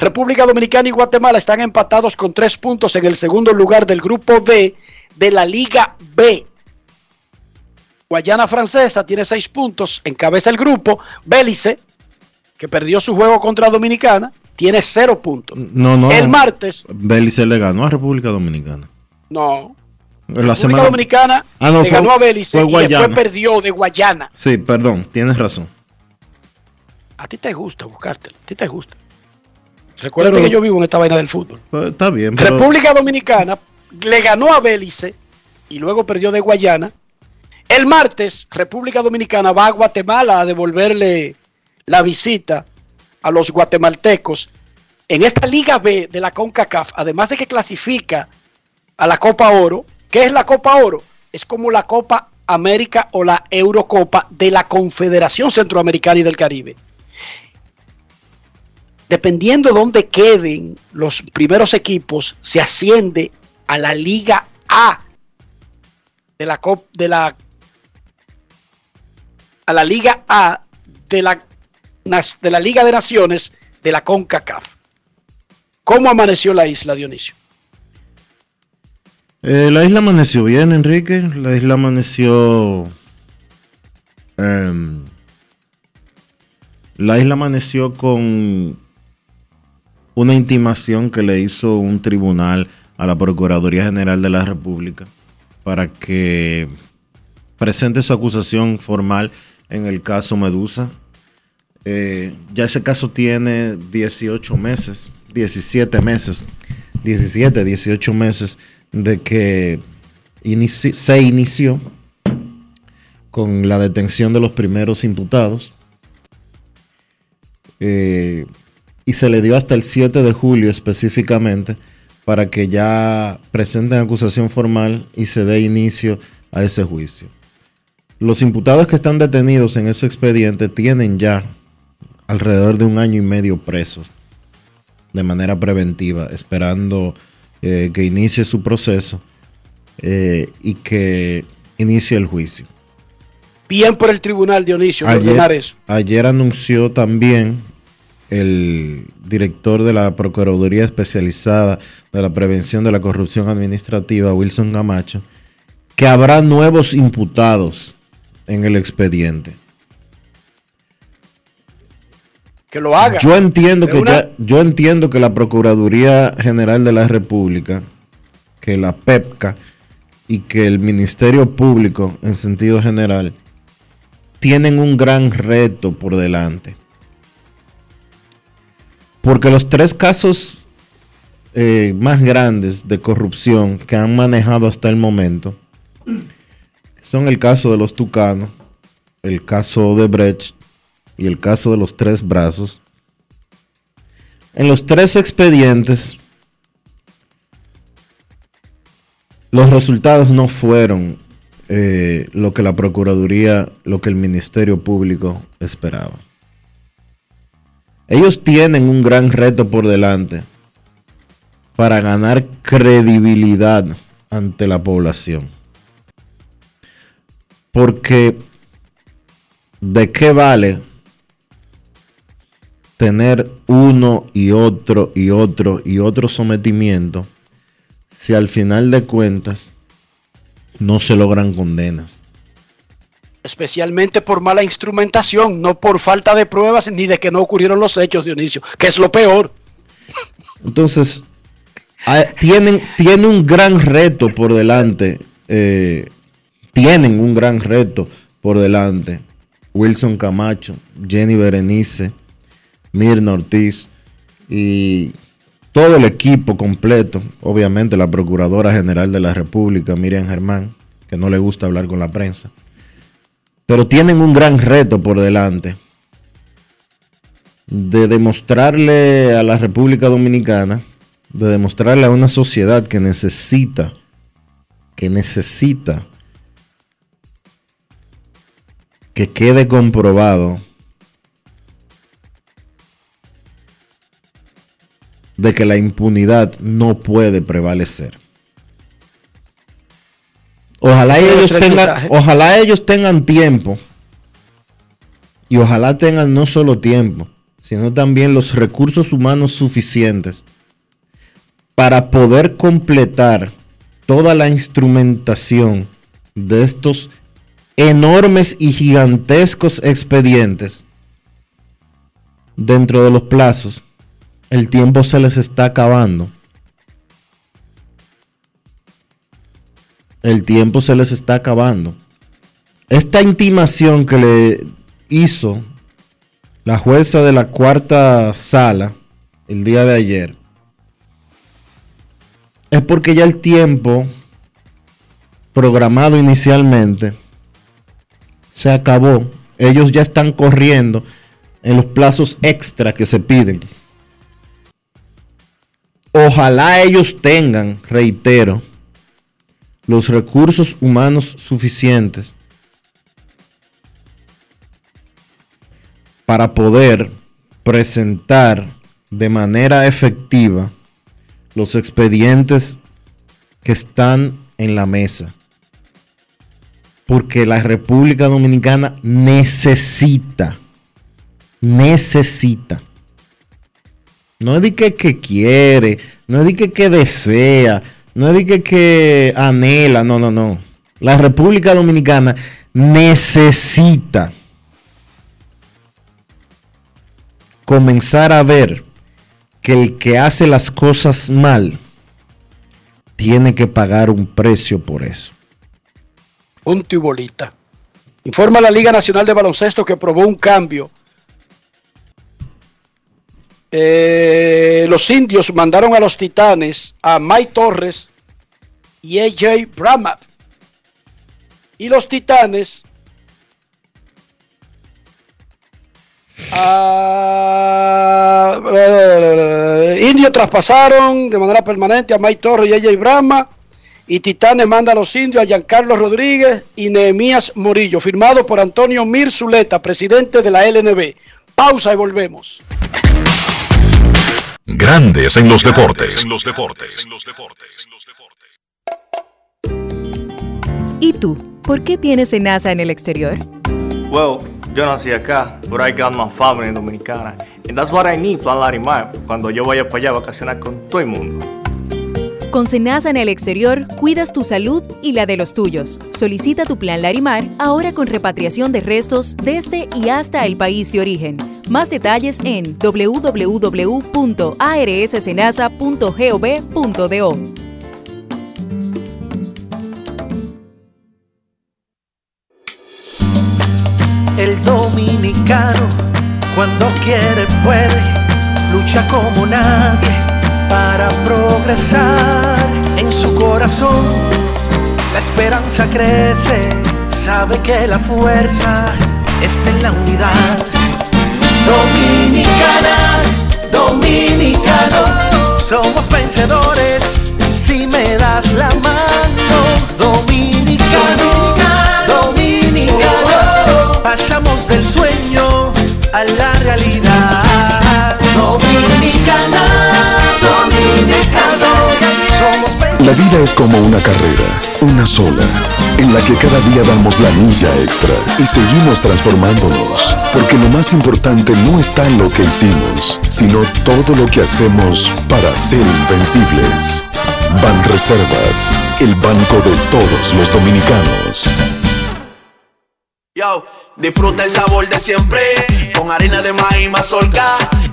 [SPEAKER 5] República Dominicana y Guatemala están empatados con tres puntos en el segundo lugar del grupo D de la Liga B. Guayana Francesa tiene seis puntos, encabeza el grupo. Bélice, que perdió su juego contra Dominicana, tiene cero puntos.
[SPEAKER 3] No, no.
[SPEAKER 5] El martes,
[SPEAKER 3] Belice le ganó a República Dominicana.
[SPEAKER 5] no.
[SPEAKER 3] La
[SPEAKER 5] República
[SPEAKER 3] semana...
[SPEAKER 5] Dominicana
[SPEAKER 3] Ah, no,
[SPEAKER 5] le
[SPEAKER 3] fue-
[SPEAKER 5] ganó a Bélice
[SPEAKER 3] fue
[SPEAKER 5] y después perdió de Guayana.
[SPEAKER 3] Sí, perdón, tienes razón.
[SPEAKER 5] A ti te gusta buscártelo, a ti te gusta. Recuerda que yo vivo en esta vaina del fútbol.
[SPEAKER 3] Pues, está bien, pero...
[SPEAKER 5] República Dominicana le ganó a Bélice y luego perdió de Guayana. El martes, República Dominicana va a Guatemala a devolverle la visita a los guatemaltecos. En esta Liga B de la CONCACAF, además de que clasifica a la Copa Oro, ¿qué es la Copa Oro? Es como la Copa América o la Eurocopa de la Confederación Centroamericana y del Caribe dependiendo de dónde queden los primeros equipos, se asciende a la Liga A de la Cop- de la a la Liga A de la de la Liga de Naciones de la CONCACAF. ¿Cómo amaneció la isla, Dionisio?
[SPEAKER 3] Eh, la isla amaneció bien, Enrique. La isla amaneció. em, la isla amaneció con una intimación que le hizo un tribunal a la Procuraduría General de la República para que presente su acusación formal en el caso Medusa. Eh, ya ese caso tiene 18 meses, 17 meses, 17, 18 meses de que se inició con la detención de los primeros imputados. Eh, y se le dio hasta el 7 de julio específicamente para que ya presenten acusación formal y se dé inicio a ese juicio. Los imputados que están detenidos en ese expediente tienen ya alrededor de un año y medio presos de manera preventiva, esperando eh, que inicie su proceso eh, y que inicie el juicio.
[SPEAKER 5] Bien por el tribunal, Dionisio, eso.
[SPEAKER 3] ayer anunció también el director de la Procuraduría Especializada de la Prevención de la Corrupción Administrativa, Wilson Camacho, que habrá nuevos imputados en el expediente.
[SPEAKER 5] Que lo haga.
[SPEAKER 3] Yo entiendo que
[SPEAKER 5] una-
[SPEAKER 3] ya- yo entiendo que la Procuraduría General de la República, que la PEPCA y que el Ministerio Público en sentido general tienen un gran reto por delante. Porque los tres casos eh, más grandes de corrupción que han manejado hasta el momento son el caso de los Tucanos, el caso de Brecht y el caso de los tres brazos. En los tres expedientes, los resultados no fueron eh, lo que la Procuraduría, lo que el Ministerio Público esperaba. Ellos tienen un gran reto por delante para ganar credibilidad ante la población. Porque ¿de qué vale tener uno y otro y otro y otro sometimiento si al final de cuentas no se logran condenas?
[SPEAKER 5] Especialmente por mala instrumentación, no por falta de pruebas ni de que no ocurrieron los hechos, Dionisio, que es lo peor.
[SPEAKER 3] Entonces, tienen, tienen un gran reto por delante. eh, tienen un gran reto por delante. Wilson Camacho, Jenny Berenice, Mirna Ortiz y todo el equipo completo. Obviamente la Procuradora General de la República, Miriam Germán, que no le gusta hablar con la prensa. Pero tienen un gran reto por delante de demostrarle a la República Dominicana, de demostrarle a una sociedad que necesita, que necesita que quede comprobado de que la impunidad no puede prevalecer. Ojalá ellos tengan, ojalá ellos tengan tiempo y ojalá tengan no solo tiempo, sino también los recursos humanos suficientes para poder completar toda la instrumentación de estos enormes y gigantescos expedientes dentro de los plazos. El tiempo se les está acabando. El tiempo se les está acabando. Esta intimación que le hizo la jueza de la cuarta sala el día de ayer es porque ya el tiempo programado inicialmente se acabó. Ellos ya están corriendo en los plazos extra que se piden. Ojalá ellos tengan, reitero, los recursos humanos suficientes para poder presentar de manera efectiva los expedientes que están en la mesa. Porque la República Dominicana necesita, necesita. No es de que, quiere, no es de que, desea, no es de que, anhela, no, no, no. La República Dominicana necesita comenzar a ver que el que hace las cosas mal tiene que pagar un precio por eso.
[SPEAKER 5] Punto y bolita. Informa la Liga Nacional de Baloncesto que probó un cambio. Eh, los indios mandaron a los titanes a Mike Torres y AJ Bramap. Y los titanes a... Eh, indios traspasaron de manera permanente a Mike Torres y AJ Brahma. Y Titanes manda a los indios a Giancarlo Rodríguez y Nehemías Morillo, firmado por Antonio Mir Zuleta, presidente de la LNB. Pausa y volvemos.
[SPEAKER 2] Grandes en los deportes. En los deportes.
[SPEAKER 9] ¿Y tú? ¿Por qué tienes NASA en el exterior?
[SPEAKER 10] Well, yo nací acá, but I got my family dominicana. And that's what I need, Plan Larimar, cuando yo vaya para allá a vacacionar con todo el mundo.
[SPEAKER 9] Con Senasa en el exterior, cuidas tu salud y la de los tuyos. Solicita tu plan Larimar ahora con repatriación de restos desde y hasta el país de origen. Más detalles en www.arssenasa.gov.do.
[SPEAKER 1] El dominicano, cuando quiere, puede, lucha como nadie para progresar. En su corazón, la esperanza crece, sabe que la fuerza está en la unidad. Dominicana, dominicano, somos vencedores si me das la mano. Dominicano, dominicano, pasamos del sueño a la realidad.
[SPEAKER 11] La vida es como una carrera, una sola, en la que cada día damos la milla extra y seguimos transformándonos, porque lo más importante no está en lo que hicimos, sino todo lo que hacemos para ser invencibles. Ban Reservas, el banco de todos los dominicanos.
[SPEAKER 12] Yo, disfruta el sabor de siempre con harina de maíz mazorca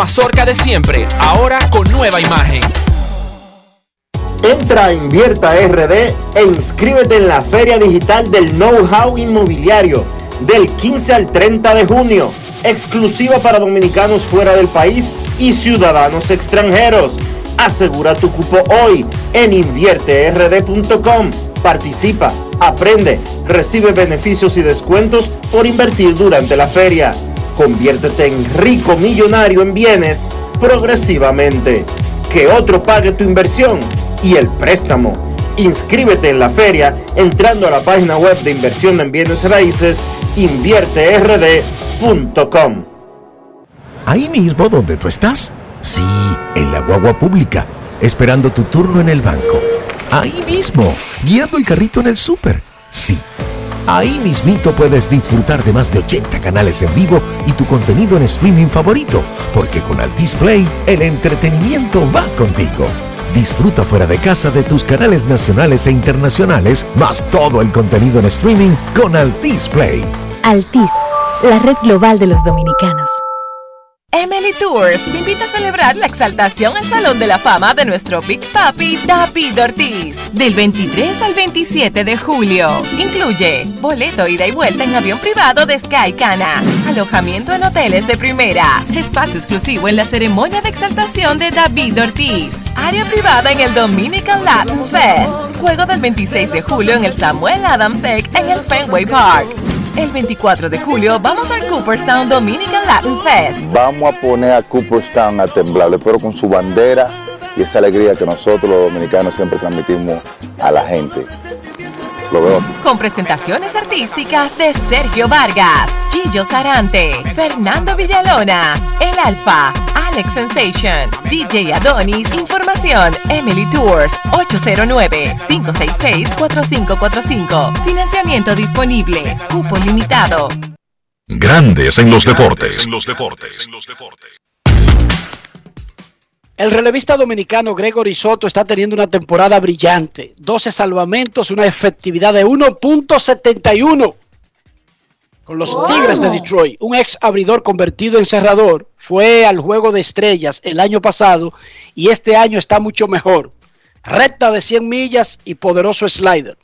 [SPEAKER 13] mazorca de siempre, ahora con nueva imagen.
[SPEAKER 3] Entra a Invierta RD e inscríbete en la Feria Digital del Know-How Inmobiliario del 15 al 30 de junio, exclusiva para dominicanos fuera del país y ciudadanos extranjeros. Asegura tu cupo hoy en invierterd.com. Participa, aprende, recibe beneficios y descuentos por invertir durante la feria. Conviértete en rico millonario en bienes progresivamente. Que otro pague tu inversión y el préstamo. Inscríbete en la feria entrando a la página web de inversión en bienes raíces invierterd.com.
[SPEAKER 14] Ahí mismo donde tú estás. Sí, en la guagua pública, esperando tu turno en el banco. Ahí mismo, guiando el carrito en el súper. Sí, ahí mismito puedes disfrutar de más de 80 canales en vivo y tu contenido en streaming favorito, porque con Altis Play el entretenimiento va contigo. Disfruta fuera de casa de tus canales nacionales e internacionales, más todo el contenido en streaming con Altis Play.
[SPEAKER 15] Altis, la red global de los dominicanos.
[SPEAKER 16] Emily Tours te invita a celebrar la exaltación al Salón de la Fama de nuestro Big Papi David Ortiz del 23 al 27 de julio. Incluye boleto ida y vuelta en avión privado de Sky Cana, alojamiento en hoteles de primera, espacio exclusivo en la ceremonia de exaltación de David Ortiz, área privada en el Dominican Latin Fest, juego del 26 de julio en el Samuel Adams Deck en el Fenway Park. El 24 de julio vamos al Cooperstown Dominican Latin Fest.
[SPEAKER 17] Vamos a poner a Cooperstown a temblar, pero con su bandera y esa alegría que nosotros los dominicanos siempre transmitimos a la gente. Lo veo.
[SPEAKER 16] Con presentaciones artísticas de Sergio Vargas, Gillo Sarante, Fernando Villalona, El Alfa, Alex Sensation, DJ Adonis, Información, Emily Tours, 809-566-4545. Financiamiento disponible, cupo limitado.
[SPEAKER 2] Grandes en los deportes. En los deportes.
[SPEAKER 5] El relevista dominicano Gregory Soto está teniendo una temporada brillante. 12 salvamentos, una efectividad de 1.71. con los Tigres de Detroit. Un ex abridor convertido en cerrador fue al juego de estrellas el año pasado y este año está mucho mejor. Recta de 100 millas y poderoso slider.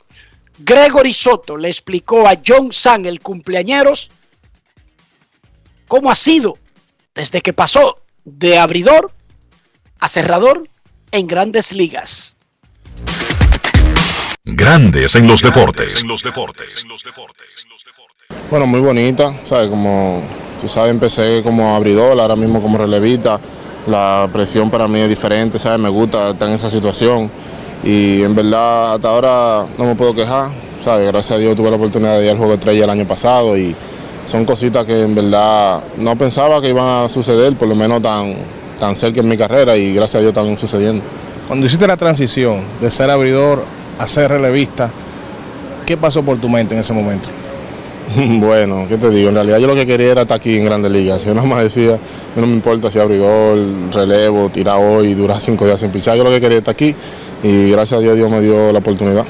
[SPEAKER 5] Gregory Soto le explicó a John San, el cumpleañeros, cómo ha sido desde que pasó de abridor a cerrador en grandes ligas.
[SPEAKER 2] Grandes en los deportes.
[SPEAKER 18] Bueno, muy bonita, ¿sabes? Como tú sabes, empecé como abridor, ahora mismo como relevista. La presión para mí es diferente, ¿sabes? Me gusta estar en esa situación y en verdad hasta ahora no me puedo quejar, ¿sabes? Gracias a Dios tuve la oportunidad de ir al Juego de Estrella el año pasado y son cositas que en verdad no pensaba que iban a suceder, por lo menos tan, tan cerca en mi carrera y gracias a Dios están sucediendo.
[SPEAKER 19] Cuando hiciste la transición de ser abridor a ser relevista, ¿qué pasó por tu mente en ese momento?
[SPEAKER 18] Bueno, ¿qué te digo? En realidad yo lo que quería era estar aquí en Grandes Ligas. Yo nada más decía, no me importa si abridor, relevo, tirar hoy, durar cinco días sin pichar. Yo lo que quería estar aquí y gracias a Dios Dios me dio la oportunidad.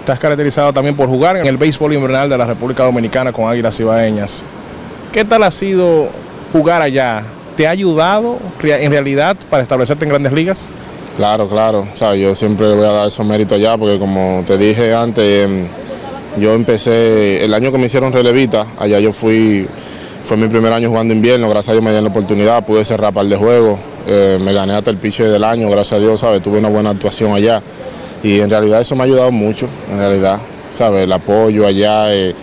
[SPEAKER 19] Estás caracterizado también por jugar en el béisbol invernal de la República Dominicana con Águilas Ibaeñas. ¿Qué tal ha sido jugar allá? ¿Te ha ayudado en realidad para establecerte en grandes ligas?
[SPEAKER 18] Claro, claro. O sea, yo siempre le voy a dar esos méritos allá porque como te dije antes, em, yo empecé, el año que me hicieron relevita, allá yo fui, fue mi primer año jugando invierno, gracias a Dios me dieron la oportunidad, pude cerrar par de juegos, eh, me gané hasta el piche del año, gracias a Dios, ¿sabes? Tuve una buena actuación allá y en realidad eso me ha ayudado mucho, en realidad, ¿sabes? El apoyo allá, eh,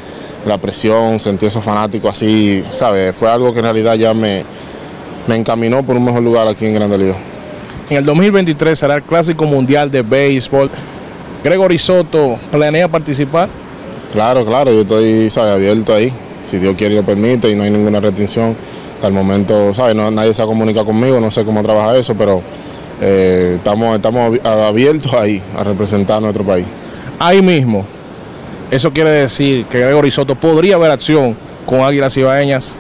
[SPEAKER 18] la presión, sentir esos fanáticos así, ¿sabes? Fue algo que en realidad ya me, me encaminó por un mejor lugar aquí en Grande Liga.
[SPEAKER 19] En el 2023 será el Clásico Mundial de Béisbol. Gregory Soto planea participar.
[SPEAKER 18] Claro, claro, yo estoy ¿sabe? abierto ahí, si Dios quiere y lo permite y no hay ninguna restricción. Hasta el momento, ¿sabe? No, nadie se ha comunicado conmigo, no sé cómo trabaja eso, pero eh, estamos, estamos abiertos ahí a representar a nuestro país.
[SPEAKER 19] Ahí mismo, eso quiere decir que Gregory Soto podría haber acción con Águilas Ibaeñas.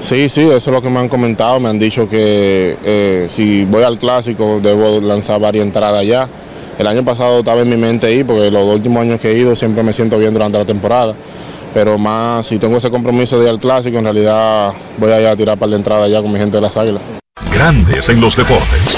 [SPEAKER 18] Sí, sí, eso es lo que me han comentado. Me han dicho que eh, si voy al clásico debo lanzar varias entradas ya. El año pasado estaba en mi mente ahí porque los últimos años que he ido siempre me siento bien durante la temporada. Pero más, si tengo ese compromiso de ir al clásico, en realidad voy a ir a tirar para la entrada ya con mi gente de las águilas.
[SPEAKER 2] Grandes en los deportes.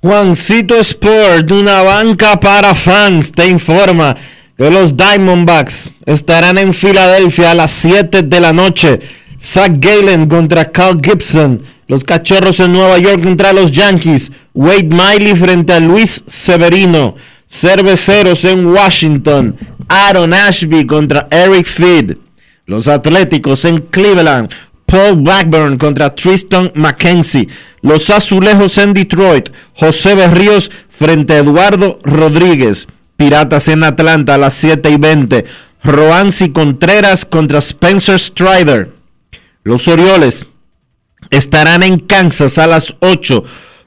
[SPEAKER 3] Juancito Sport, una banca para fans, te informa los Diamondbacks estarán en Filadelfia a las 7 de la noche. Zach Galen contra Carl Gibson. Los Cachorros en Nueva York contra los Yankees. Wade Miley frente a Luis Severino. Cerveceros en Washington. Aaron Ashby contra Eric Feed. Los Atléticos en Cleveland. Paul Blackburn contra Tristan McKenzie. Los Azulejos en Detroit. José Berríos frente a Eduardo Rodríguez. Piratas en Atlanta a las 7 y 20. Roansi Contreras contra Spencer Strider. Los Orioles estarán en Kansas a las 8.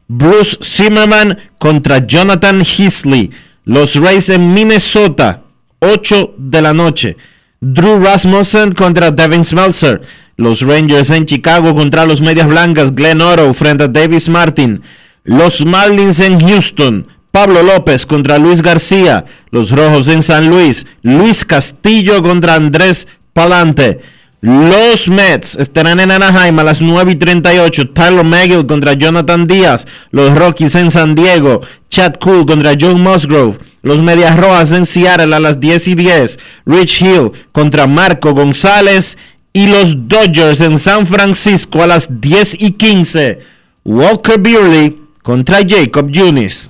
[SPEAKER 3] Bruce Zimmerman contra Jonathan Heasley. Los Rays en Minnesota, 8 de la noche. Drew Rasmussen contra Devin Smeltzer. Los Rangers en Chicago contra los Medias Blancas. Glenn Oro frente a Davis Martin. Los Marlins en Houston. Pablo López contra Luis García. Los Rojos en San Luis. Luis Castillo contra Andrés Palante. Los Mets estarán en Anaheim a las 9 y 38. Tyler Megill contra Jonathan Díaz. Los Rockies en San Diego. Chad Cool contra John Musgrove. Los Medias Rojas en Seattle a las 10 y 10. Rich Hill contra Marco González. Y los Dodgers en San Francisco a las 10 y 15. Walker Buehler contra Jacob Junis.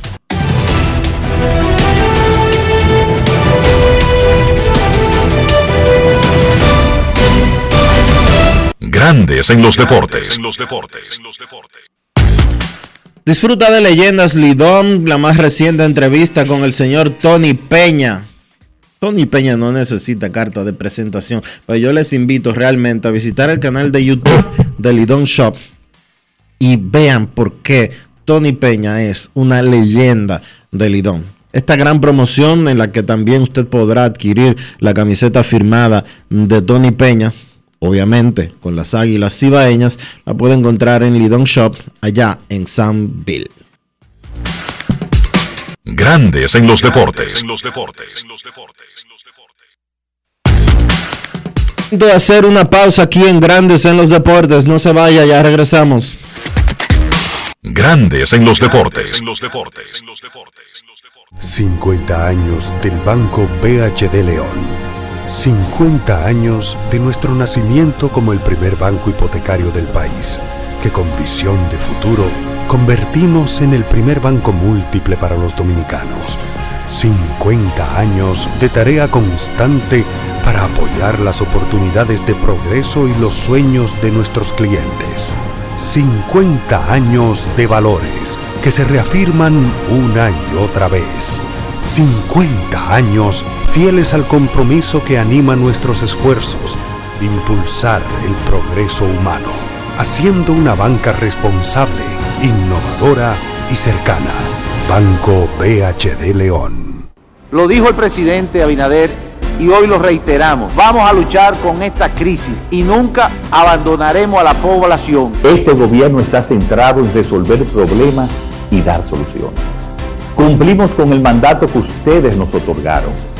[SPEAKER 2] Grandes en los deportes.
[SPEAKER 3] Disfruta de Leyendas Lidón, la más reciente entrevista con el señor Tony Peña. Tony Peña no necesita carta de presentación, pero yo les invito realmente a visitar el canal de YouTube de Lidón Shop y vean por qué Tony Peña es una leyenda de Lidón. Esta gran promoción en la que también usted podrá adquirir la camiseta firmada de Tony Peña, obviamente con las águilas cibaeñas, la puede encontrar en Lidón Shop allá en Sanville.
[SPEAKER 2] Grandes en los deportes.
[SPEAKER 3] De hacer una pausa aquí en Grandes en los deportes, no se vaya, ya regresamos.
[SPEAKER 2] Grandes en los deportes.
[SPEAKER 20] 50 años del Banco BHD León. 50 años de nuestro nacimiento como el primer banco hipotecario del país, que con visión de futuro convertimos en el primer banco múltiple para los dominicanos. 50 años de tarea constante para apoyar las oportunidades de progreso y los sueños de nuestros clientes. 50 años de valores que se reafirman una y otra vez. 50 años fieles al compromiso que anima nuestros esfuerzos, impulsar el progreso humano, haciendo una banca responsable, innovadora y cercana. Banco BHD León.
[SPEAKER 21] Lo dijo el presidente Abinader y hoy lo reiteramos. Vamos a luchar con esta crisis y nunca abandonaremos a la población.
[SPEAKER 22] Este gobierno está centrado en resolver problemas y dar soluciones. Cumplimos con el mandato que ustedes nos otorgaron.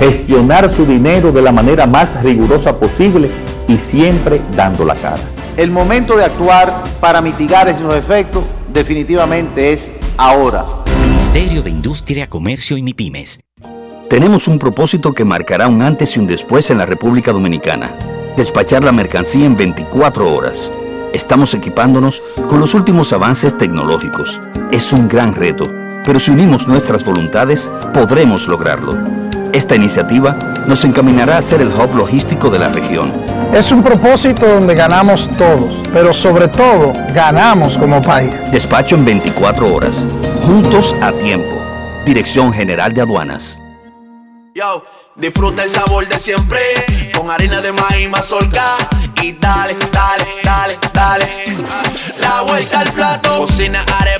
[SPEAKER 22] Gestionar su dinero de la manera más rigurosa posible y siempre dando la cara.
[SPEAKER 21] El momento de actuar para mitigar esos efectos definitivamente es ahora.
[SPEAKER 14] Ministerio de Industria, Comercio y MIPIMES.
[SPEAKER 23] Tenemos un propósito que marcará un antes y un después en la República Dominicana. Despachar la mercancía en 24 horas. Estamos equipándonos con los últimos avances tecnológicos. Es un gran reto, pero si unimos nuestras voluntades, podremos lograrlo. Esta iniciativa nos encaminará a ser el hub logístico de la región.
[SPEAKER 24] Es un propósito donde ganamos todos, pero sobre todo ganamos como país.
[SPEAKER 23] Despacho en 24 horas. Juntos a tiempo. Dirección General de Aduanas.
[SPEAKER 12] Yo, disfruta el sabor de siempre con harina de maíz mazorca y dale, dale, dale, dale. La vuelta al plato, cocina arepa,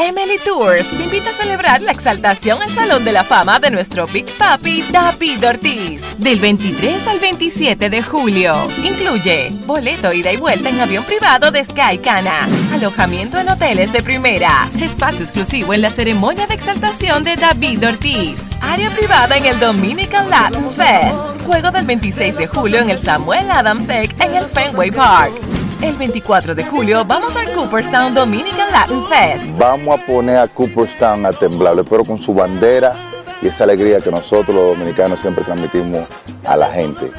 [SPEAKER 16] Emily Tours te invita a celebrar la exaltación al Salón de la Fama de nuestro Big Papi David Ortiz del 23 al 27 de julio. Incluye boleto ida y vuelta en avión privado de Sky Cana, alojamiento en hoteles de primera, espacio exclusivo en la ceremonia de exaltación de David Ortiz, área privada en el Dominican Latin Fest, juego del 26 de julio en el Samuel Adams Deck en el Fenway Park. El 24 de julio vamos al Cooperstown Dominican Latin Fest.
[SPEAKER 17] Vamos a poner a Cooperstown a temblar, pero con su bandera y esa alegría que nosotros los dominicanos siempre transmitimos a la gente.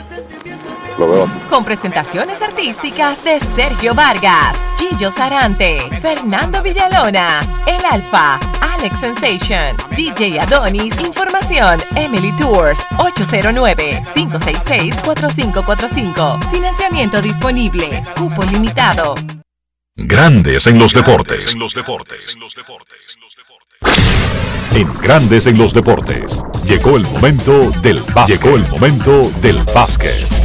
[SPEAKER 25] Lo veo.
[SPEAKER 16] Con presentaciones artísticas de Sergio Vargas, Gillo Sarante, Fernando Villalona, El Alfa, Alex Sensation, DJ Adonis, Información, Emily Tours, 809-566-4545. Financiamiento disponible. Cupo limitado.
[SPEAKER 2] Grandes en los deportes. En Grandes en los deportes. Llegó el momento del básquet. Llegó el momento del básquet.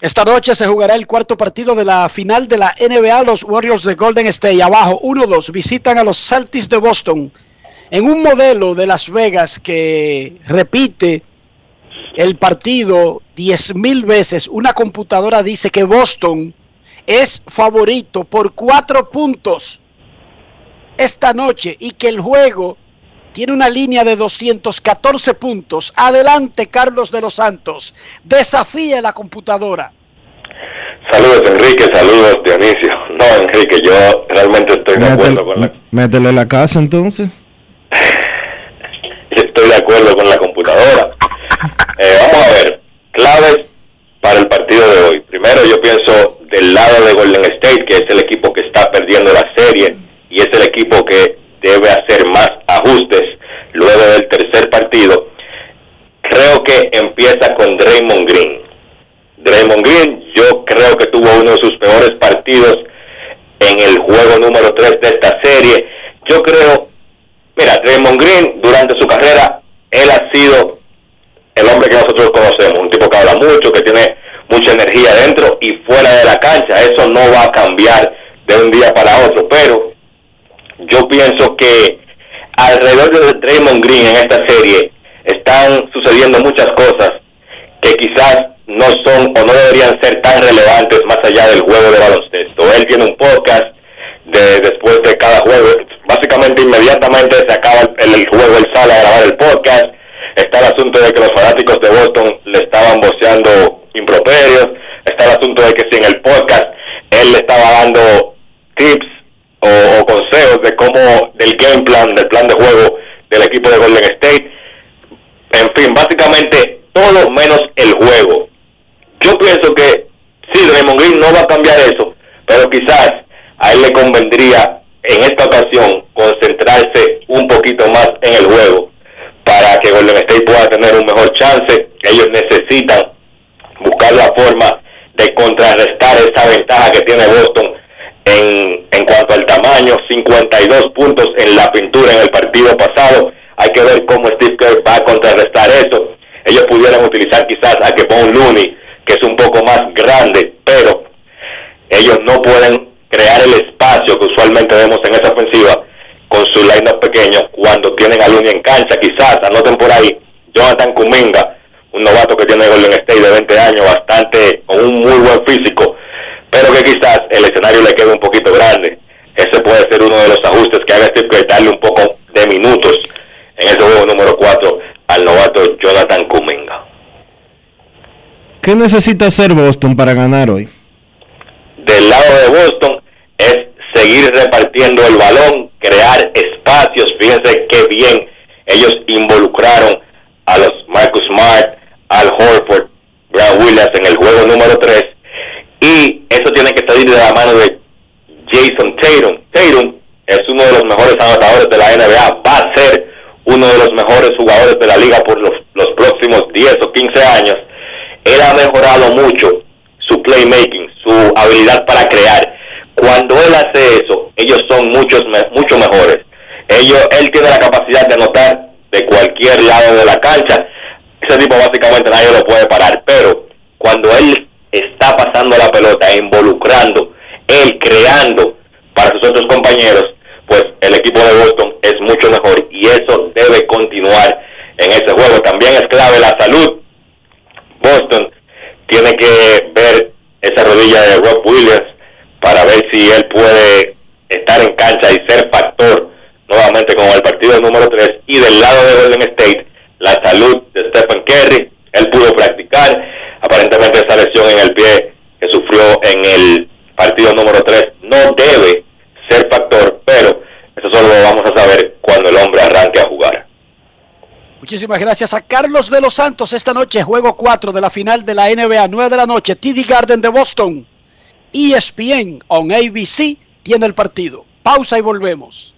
[SPEAKER 5] Esta noche se jugará el cuarto partido de la final de la NBA. Los Warriors de Golden State abajo 1-2 visitan a los Celtics de Boston en un modelo de Las Vegas que repite el partido 10.000 veces. Una computadora dice que Boston es favorito por cuatro puntos esta noche y que el juego tiene una línea de 214 puntos. Adelante, Carlos de los Santos. Desafíe la computadora.
[SPEAKER 26] Saludos, Enrique. Saludos, Dionisio. No, Enrique, yo realmente estoy de acuerdo con la...
[SPEAKER 3] Métele la casa entonces.
[SPEAKER 26] Estoy de acuerdo con la computadora. Eh, vamos a ver. Claves para el partido de hoy. Primero, yo pienso del lado de Golden State, que es el equipo que está perdiendo la serie y es el equipo que debe hacer más ajustes luego del tercer partido. Creo que empieza con Draymond Green. Draymond Green yo creo que tuvo uno de sus peores partidos en el juego número 3 de esta serie. Yo creo, mira, Draymond Green durante su carrera, él ha sido el hombre que nosotros conocemos, un tipo que habla mucho, que tiene mucha energía dentro y fuera de la cancha. Eso no va a cambiar de un día para otro, pero yo pienso que alrededor de Draymond Green en esta serie están sucediendo muchas cosas que quizás no son o no deberían ser tan relevantes más allá del juego de baloncesto. Él tiene un podcast de después de cada juego, básicamente inmediatamente se acaba el, juego, él sale a grabar el podcast. Está el asunto de que los fanáticos de Boston le estaban voceando improperios. Está el asunto de que si en el podcast él le estaba dando tips o, consejos de cómo, del game plan, del plan de juego del equipo de Golden State. En fin, básicamente todo menos el juego. Yo pienso que sí, Draymond Green no va a cambiar eso, pero quizás a él le convendría en esta ocasión concentrarse un poquito más en el juego para que Golden State pueda tener un mejor chance. Ellos necesitan buscar la forma de contrarrestar esa ventaja que tiene Boston en, en cuanto al tamaño, 52 puntos en la pintura en el partido pasado. Hay que ver cómo Steve Kerr va a contrarrestar eso. Ellos pudieran utilizar quizás a Kevon Looney, que es un poco más grande, pero ellos no pueden crear el espacio que usualmente vemos en esa ofensiva con su line pequeño cuando tienen a Looney en cancha. Quizás anoten por ahí Jonathan Kuminga, un novato que tiene Golden State de 20 años, bastante, con un muy buen físico, pero que quizás el escenario le quede un poquito grande. Ese puede ser uno de los ajustes que haga Steve Kerr, darle un poco de minutos en ese juego número 4 al novato Jonathan Kuminga.
[SPEAKER 3] ¿Qué necesita hacer Boston para ganar hoy?
[SPEAKER 26] Del lado de Boston es seguir repartiendo el balón, crear espacios. Fíjense qué bien ellos involucraron a los Marcus Smart, Al Horford, Brad Williams en el juego número 3. Y eso tiene que salir de la mano de Jason Tatum. Tatum es uno de los mejores anotadores de la NBA. Va a ser uno de los mejores jugadores de la liga por los, próximos 10 o 15 años. Él ha mejorado mucho su playmaking, su habilidad para crear. Cuando él hace eso, ellos son muchos mucho mejores. Ellos, él tiene la capacidad de anotar de cualquier lado de la cancha. Ese tipo básicamente nadie lo puede parar. Pero cuando él está pasando la pelota, involucrando, él creando para sus otros compañeros, pues el equipo de Boston es mucho mejor y eso debe continuar en ese juego. También es clave la salud. Boston tiene que ver esa rodilla de Rob Williams para ver si él puede estar en cancha y ser factor nuevamente con el partido número 3 y del lado de Golden State la salud de Stephen Curry él pudo practicar aparentemente esa lesión en el pie que sufrió en el partido número 3 no debe ser factor pero eso solo lo vamos a saber cuando el hombre arranque a jugar
[SPEAKER 5] Muchísimas gracias a Carlos de los Santos. Esta noche, juego 4 de la final de la NBA, 9 de la noche, TD Garden de Boston. ESPN on ABC tiene el partido. Pausa y volvemos.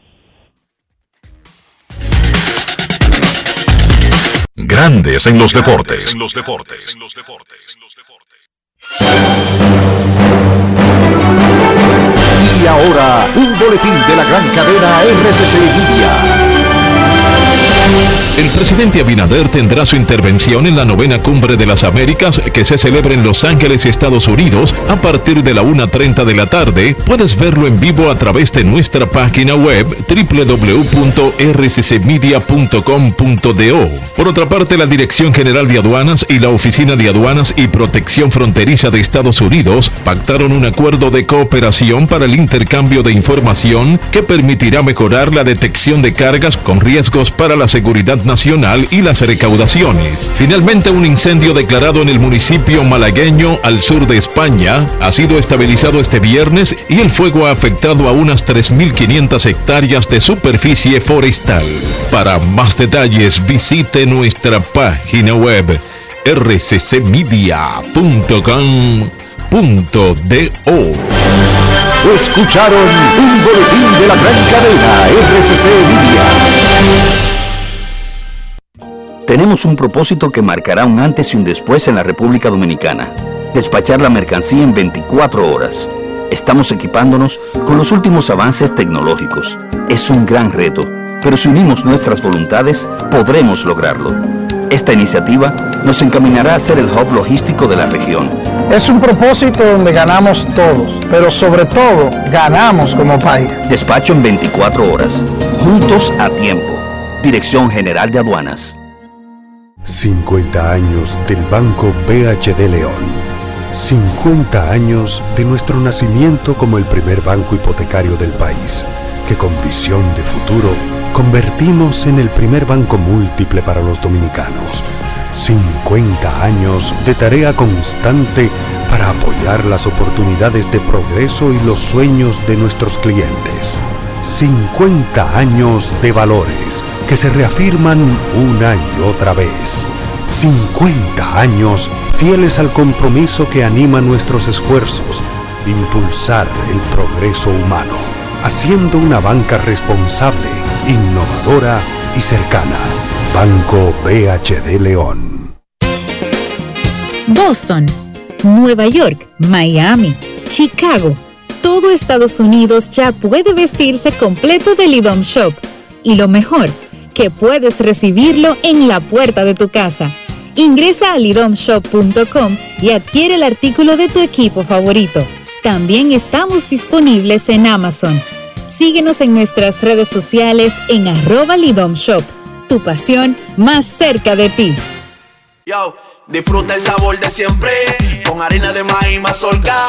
[SPEAKER 27] Grandes en los deportes.
[SPEAKER 28] Y ahora, un boletín de la gran cadena RCC Media.
[SPEAKER 2] El presidente Abinader tendrá su intervención en la novena cumbre de las Américas que se celebra en Los Ángeles, Estados Unidos, a partir de la 1.30 de la tarde. Puedes verlo en vivo a través de nuestra página web www.rccmedia.com.do. Por otra parte, la Dirección General de Aduanas y la Oficina de Aduanas y Protección Fronteriza de Estados Unidos pactaron un acuerdo de cooperación para el intercambio de información que permitirá mejorar la detección de cargas con riesgos para la seguridad nacional y las recaudaciones. Finalmente, un incendio declarado en el municipio malagueño al sur de España ha sido estabilizado este viernes y el fuego ha afectado a unas 3.500 hectáreas de superficie forestal. Para más detalles, visite nuestra página web rccmedia.com.do.
[SPEAKER 28] Escucharon un boletín de la gran cadena RCC Media.
[SPEAKER 23] Tenemos un propósito que marcará un antes y un después en la República Dominicana. Despachar la mercancía en 24 horas. Estamos equipándonos con los últimos avances tecnológicos. Es un gran reto, pero si unimos nuestras voluntades, podremos lograrlo. Esta iniciativa nos encaminará a ser el hub logístico de la región.
[SPEAKER 24] Es un propósito donde ganamos todos, pero sobre todo ganamos como país.
[SPEAKER 23] Despacho en 24 horas. Juntos a tiempo. Dirección General de Aduanas.
[SPEAKER 20] 50 años del Banco BHD León. 50 años de nuestro nacimiento como el primer banco hipotecario del país, que con visión de futuro convertimos en el primer banco múltiple para los dominicanos. 50 años de tarea constante para apoyar las oportunidades de progreso y los sueños de nuestros clientes. 50 años de valores que se reafirman una y otra vez. 50 años fieles al compromiso que anima nuestros esfuerzos de impulsar el progreso humano, haciendo una banca responsable, innovadora y cercana. Banco BHD León.
[SPEAKER 29] Boston, Nueva York, Miami, Chicago. Todo Estados Unidos ya puede vestirse completo del IDOM Shop. Y lo mejor, que puedes recibirlo en la puerta de tu casa. Ingresa a lidomshop.com y adquiere el artículo de tu equipo favorito. También estamos disponibles en Amazon. Síguenos en nuestras redes sociales en arroba lidomshop. Tu pasión más cerca de ti.
[SPEAKER 12] Yo, disfruta el sabor de siempre con harina de maíz mazorca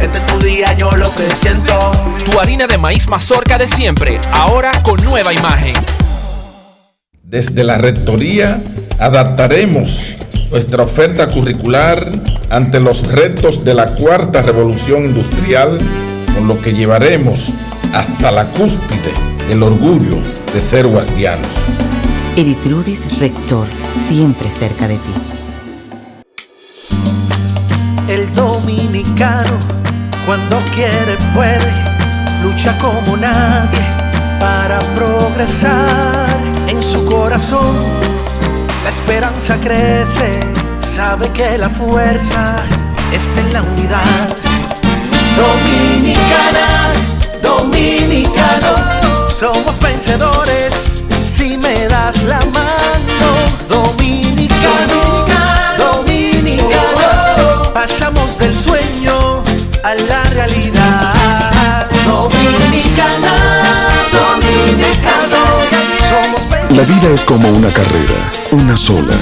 [SPEAKER 12] Este es tu día, yo lo que siento.
[SPEAKER 13] Tu harina de maíz mazorca de siempre, ahora con nueva imagen.
[SPEAKER 30] Desde la Rectoría adaptaremos nuestra oferta curricular ante los retos de la cuarta revolución industrial, con lo que llevaremos hasta la cúspide el orgullo de ser guastianos.
[SPEAKER 31] Eritrudis Rector, siempre cerca de ti.
[SPEAKER 1] El dominicano, cuando quiere, puede, lucha como nadie para progresar. En su corazón, la esperanza crece, sabe que la fuerza está en la unidad. Dominicana, dominicano, somos vencedores si me das la mano. Dominicano, dominicano, pasamos del sueño a la realidad. Dominicana, dominicano, somos.
[SPEAKER 32] La vida es como una carrera, una sola,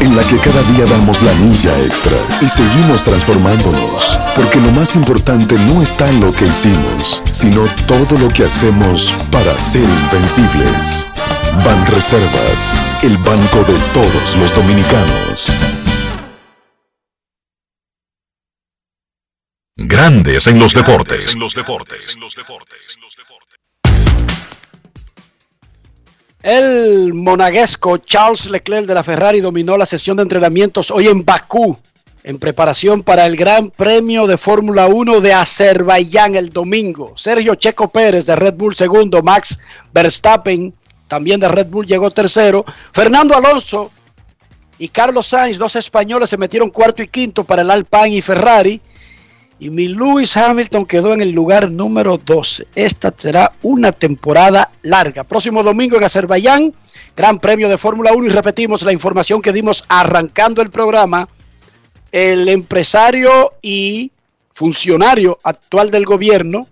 [SPEAKER 32] en la que cada día damos la milla extra y seguimos transformándonos, porque lo más importante no está en lo que hicimos, sino todo lo que hacemos para ser invencibles. Ban Reservas, el banco de todos los dominicanos.
[SPEAKER 2] Grandes en los deportes.
[SPEAKER 5] El monaguesco Charles Leclerc de la Ferrari dominó la sesión de entrenamientos hoy en Bakú, en preparación para el Gran Premio de Fórmula 1 de Azerbaiyán el domingo. Sergio Checo Pérez de Red Bull segundo, Max Verstappen también de Red Bull llegó tercero, Fernando Alonso y Carlos Sainz, dos españoles, se metieron cuarto y quinto para el Alpine y Ferrari. Y mi Lewis Hamilton quedó en el lugar número 12. Esta será una temporada larga. Próximo domingo en Azerbaiyán, Gran Premio de Fórmula 1. Y repetimos la información que dimos arrancando el programa. El empresario y funcionario actual del gobierno,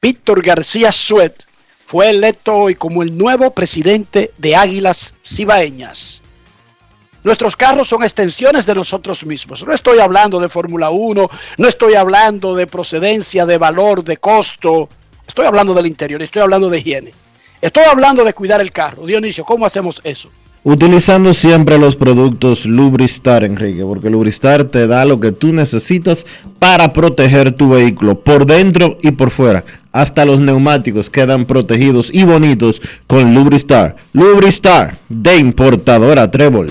[SPEAKER 5] Víctor García Suet, fue electo hoy como el nuevo presidente de Águilas Cibaeñas. Nuestros carros son extensiones de nosotros mismos. No estoy hablando de Fórmula 1, no estoy hablando de procedencia, de valor, de costo. Estoy hablando del interior, estoy hablando de higiene. Estoy hablando de cuidar el carro. Dionisio, ¿cómo hacemos eso?
[SPEAKER 3] Utilizando siempre los productos Lubristar, Enrique, porque Lubristar te da lo que tú necesitas para proteger tu vehículo por dentro y por fuera. Hasta los neumáticos quedan protegidos y bonitos con Lubristar. Lubristar de importadora Trébol.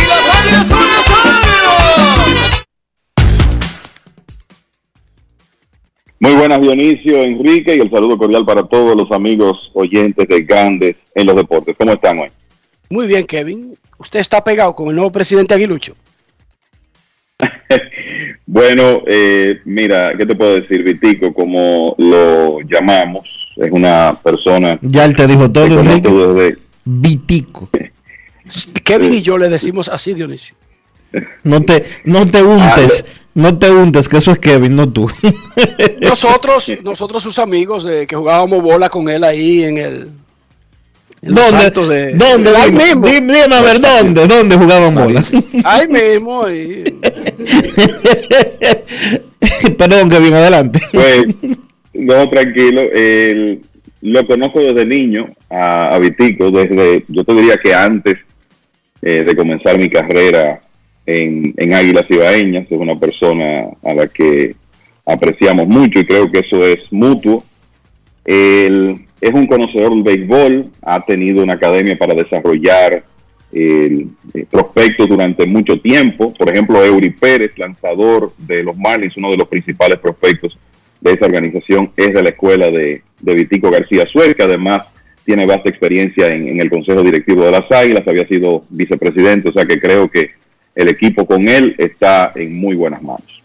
[SPEAKER 33] Muy buenas Dionisio, Enrique y el saludo cordial para todos los amigos oyentes de Grandes en los Deportes. ¿Cómo están hoy?
[SPEAKER 5] Muy bien, Kevin. ¿Usted está pegado con el nuevo presidente Aguilucho?
[SPEAKER 33] bueno, eh, mira, ¿qué te puedo decir, Vitico? Como lo llamamos, es una persona...
[SPEAKER 3] Ya él te dijo todo,
[SPEAKER 33] que
[SPEAKER 3] Enrique.
[SPEAKER 33] desde-
[SPEAKER 3] Vitico.
[SPEAKER 5] Kevin y yo le decimos así, Dionisio.
[SPEAKER 3] No te, no te untes, no te untes, que eso es Kevin, no tú.
[SPEAKER 5] Nosotros, nosotros sus amigos eh, que jugábamos bola con él ahí en el... en
[SPEAKER 3] ¿Dónde?
[SPEAKER 5] De-
[SPEAKER 3] ¿Dónde?
[SPEAKER 5] Ahí mismo.
[SPEAKER 3] dime, dime a ver, ¿dónde? ¿Dónde jugaban bolas?
[SPEAKER 5] Ahí mismo. ahí.
[SPEAKER 3] Perdón, Kevin, adelante.
[SPEAKER 33] Pues, no, tranquilo. el- lo conozco desde niño a, a Vitico, desde, yo te diría que antes eh, de comenzar mi carrera en, Águilas Ibaeñas, es una persona a la que apreciamos mucho y creo que eso es mutuo. Él es un conocedor del béisbol, ha tenido una academia para desarrollar el, eh, prospectos durante mucho tiempo. Por ejemplo, Eury Pérez, lanzador de los Marlins, uno de los principales prospectos de esa organización, es de la escuela de, de Vitico García Suer, que además tiene vasta experiencia en, en el Consejo Directivo de las Águilas, había sido vicepresidente, o sea que creo que el equipo con él está en muy buenas manos.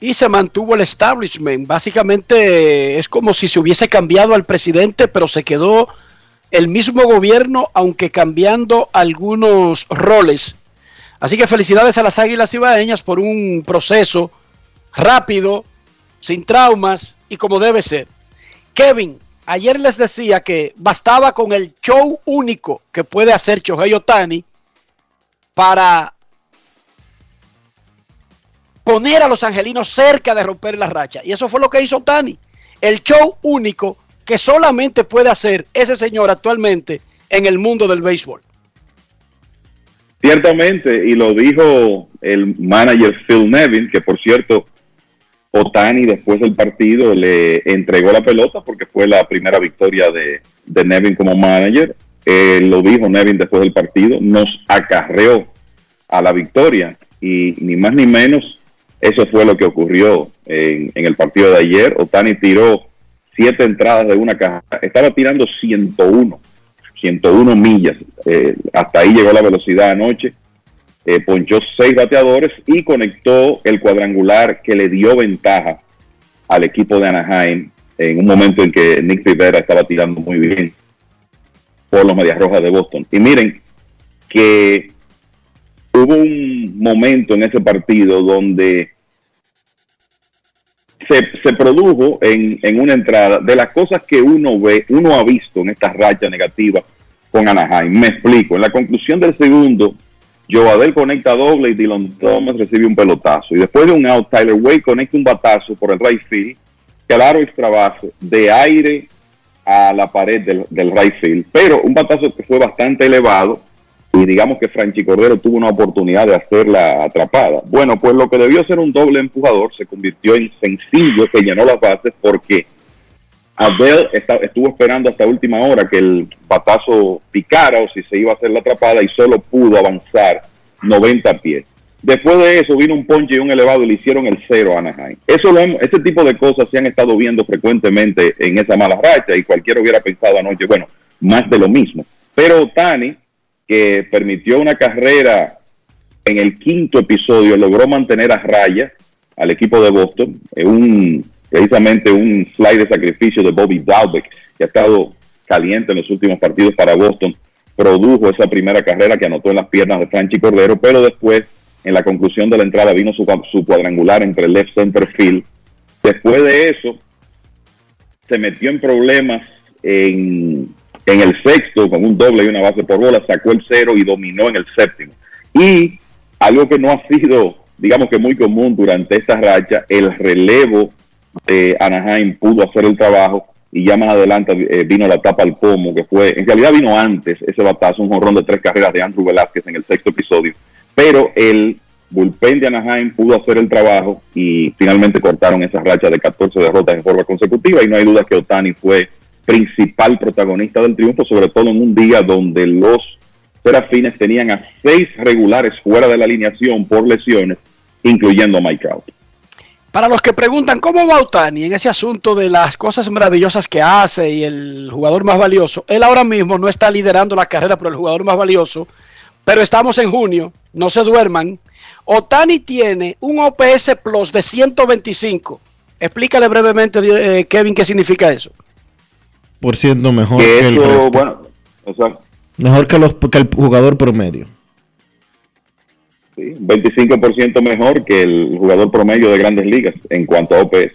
[SPEAKER 5] y se mantuvo el establishment. Básicamente es como si se hubiese cambiado al presidente, pero se quedó el mismo gobierno, aunque cambiando algunos roles. Así que felicidades a las Águilas Ibaeñas por un proceso rápido, sin traumas y como debe ser. Kevin, ayer les decía que bastaba con el show único que puede hacer Shohei Otani para poner a los angelinos cerca de romper la racha. Y eso fue lo que hizo Tani. El show único que solamente puede hacer ese señor actualmente en el mundo del béisbol.
[SPEAKER 33] Ciertamente, y lo dijo el manager Phil Nevin, que por cierto, Otani después del partido le entregó la pelota porque fue la primera victoria de, Nevin como manager. Eh, lo dijo Nevin después del partido, nos acarreó a la victoria y ni más ni menos eso fue lo que ocurrió en, en el partido de ayer. Otani tiró siete entradas de una caja, estaba tirando 101, 101 millas, eh, hasta ahí llegó la velocidad anoche, eh, ponchó seis bateadores y conectó el cuadrangular que le dio ventaja al equipo de Anaheim en un momento en que Nick Rivera estaba tirando muy bien por los Medias Rojas de Boston. Y miren que hubo un momento en ese partido donde se, se produjo en, en, una entrada de las cosas que uno ve, uno ha visto en esta racha negativa con Anaheim. Me explico. En la conclusión del segundo, Joadel conecta doble y Dylan Thomas recibe un pelotazo. Y después de un out, Tyler Wade conecta un batazo por el right field, claro extra base, de aire a la pared del, del right field. Pero un batazo que fue bastante elevado y digamos que Franchi Cordero tuvo una oportunidad de hacer la atrapada. Bueno, pues lo que debió ser un doble empujador se convirtió en sencillo que llenó las bases porque Abel estuvo esperando hasta última hora que el batazo picara o si se iba a hacer la atrapada y solo pudo avanzar 90 pies. Después de eso vino un ponche y un elevado y le hicieron el cero a Anaheim. Eso lo ese tipo de cosas se han estado viendo frecuentemente en esa mala racha y cualquiera hubiera pensado anoche, bueno, más de lo mismo. Pero Tani que permitió una carrera en el quinto episodio, logró mantener a raya al equipo de Boston, un, precisamente un slide de sacrificio de Bobby Dalbeck, que ha estado caliente en los últimos partidos para Boston, produjo esa primera carrera que anotó en las piernas de Franchi Cordero, pero después, en la conclusión de la entrada, vino su cuadrangular entre el left center field. Después de eso, se metió en problemas en en el sexto, con un doble y una base por bola, sacó el cero y dominó en el séptimo. Y algo que no ha sido, digamos que muy común durante esta racha, el relevo de Anaheim pudo hacer el trabajo y ya más adelante eh, vino la tapa al pomo, que fue, en realidad vino antes ese batazo, un jonrón de tres carreras de Andrew Velázquez en el sexto episodio, pero el bullpen de Anaheim pudo hacer el trabajo y finalmente cortaron esa racha de 14 derrotas en forma consecutiva y no hay duda que Otani fue principal protagonista del triunfo, sobre todo en un día donde los Serafines tenían a seis regulares fuera de la alineación por lesiones, incluyendo a Mike Trout.
[SPEAKER 5] Para los que preguntan cómo va Otani en ese asunto de las cosas maravillosas que hace y el jugador más valioso, él ahora mismo no está liderando la carrera por el jugador más valioso, pero estamos en junio, no se duerman. Otani tiene un OPS Plus de 125. Explícale brevemente, eh, Kevin, qué significa eso
[SPEAKER 3] por ciento mejor que, el resto. Bueno, mejor que, los, que el jugador promedio.
[SPEAKER 33] Sí, 25% mejor que el jugador promedio de grandes ligas en cuanto a OPS.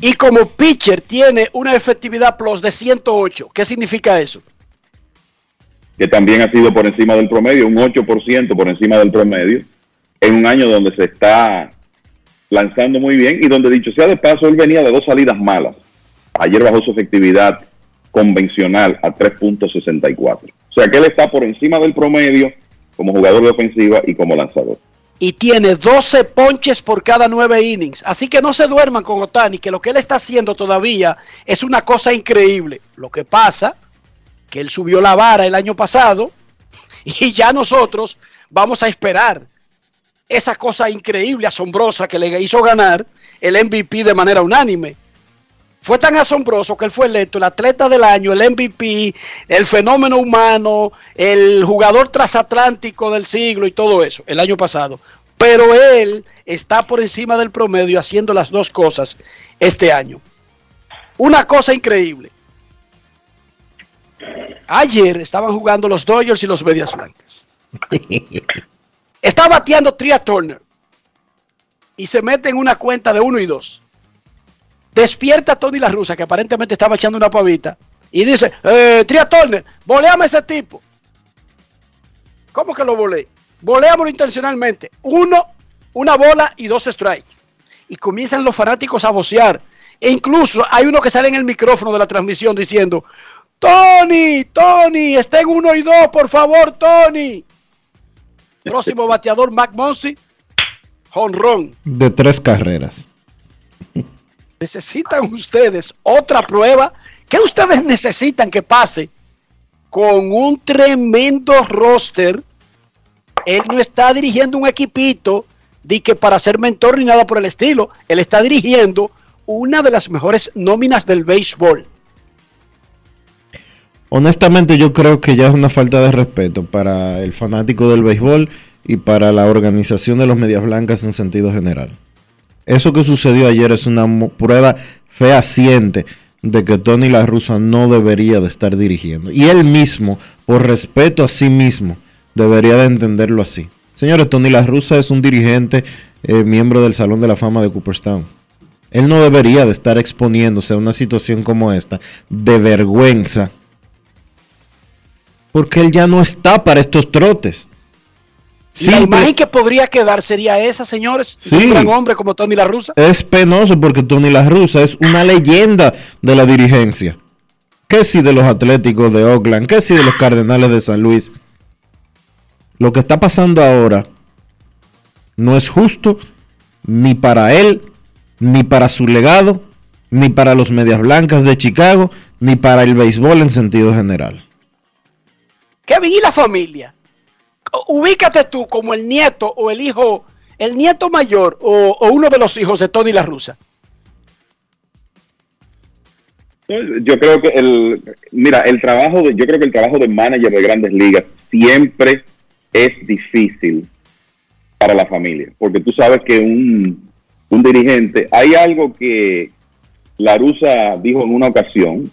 [SPEAKER 5] Y como pitcher tiene una efectividad plus de 108. ¿Qué significa eso?
[SPEAKER 33] Que también ha sido por encima del promedio, un 8% por encima del promedio, en un año donde se está lanzando muy bien y donde, dicho sea de paso, él venía de dos salidas malas. Ayer bajó su efectividad convencional a 3.64. O sea que él está por encima del promedio como jugador de ofensiva y como lanzador.
[SPEAKER 5] Y tiene 12 ponches por cada 9 innings. Así que no se duerman con Otani, que lo que él está haciendo todavía es una cosa increíble. Lo que pasa, que él subió la vara el año pasado y ya nosotros vamos a esperar esa cosa increíble, asombrosa que le hizo ganar el MVP de manera unánime. Fue tan asombroso que él fue electo el atleta del año, el MVP, el fenómeno humano, el jugador transatlántico del siglo y todo eso el año pasado. Pero él está por encima del promedio haciendo las dos cosas este año. Una cosa increíble. Ayer estaban jugando los Dodgers y los Medias Blancas. Está bateando Tria Turner y se mete en una cuenta de uno y dos. Despierta Tony La Rusa, que aparentemente estaba echando una pavita, y dice, eh, Tria Turner, voleame a ese tipo. ¿Cómo que lo volé? Voleámoslo intencionalmente. Uno, una bola y dos strikes. Y comienzan los fanáticos a vocear. E incluso hay uno que sale en el micrófono de la transmisión diciendo, Tony, Tony, está en uno y dos, por favor, Tony. Próximo bateador, Mac Monsi, jonrón.
[SPEAKER 3] De tres carreras
[SPEAKER 5] necesitan ustedes otra prueba. ¿Qué ustedes necesitan que pase con un tremendo roster? Él no está dirigiendo un equipito de que para ser mentor ni nada por el estilo. Él está dirigiendo una de las mejores nóminas del béisbol.
[SPEAKER 3] Honestamente yo creo que ya es una falta de respeto para el fanático del béisbol y para la organización de los Medias Blancas en sentido general. Eso que sucedió ayer es una prueba fehaciente de que Tony La Russa no debería de estar dirigiendo. Y él mismo, por respeto a sí mismo, debería de entenderlo así. Señores, Tony La Russa es un dirigente, eh, miembro del Salón de la Fama de Cooperstown. Él no debería de estar exponiéndose a una situación como esta de vergüenza. Porque él ya no está para estos trotes.
[SPEAKER 5] Y la imagen que podría quedar sería esa, señores.
[SPEAKER 3] Sí.
[SPEAKER 5] Un gran hombre como Tony La Russa.
[SPEAKER 3] Es penoso porque Tony La Russa es una leyenda de la dirigencia. ¿Qué si de los Atléticos de Oakland? ¿Qué si de los Cardenales de San Luis? Lo que está pasando ahora no es justo ni para él, ni para su legado, ni para los Medias Blancas de Chicago, ni para el béisbol en sentido general.
[SPEAKER 5] Kevin y la familia. Ubícate tú como el nieto o el hijo, el nieto mayor o, uno de los hijos de Tony La Russa.
[SPEAKER 33] Yo creo que el, mira, el trabajo de, yo creo que el trabajo de manager de grandes ligas siempre es difícil para la familia, porque tú sabes que un, un dirigente, hay algo que La Russa dijo en una ocasión,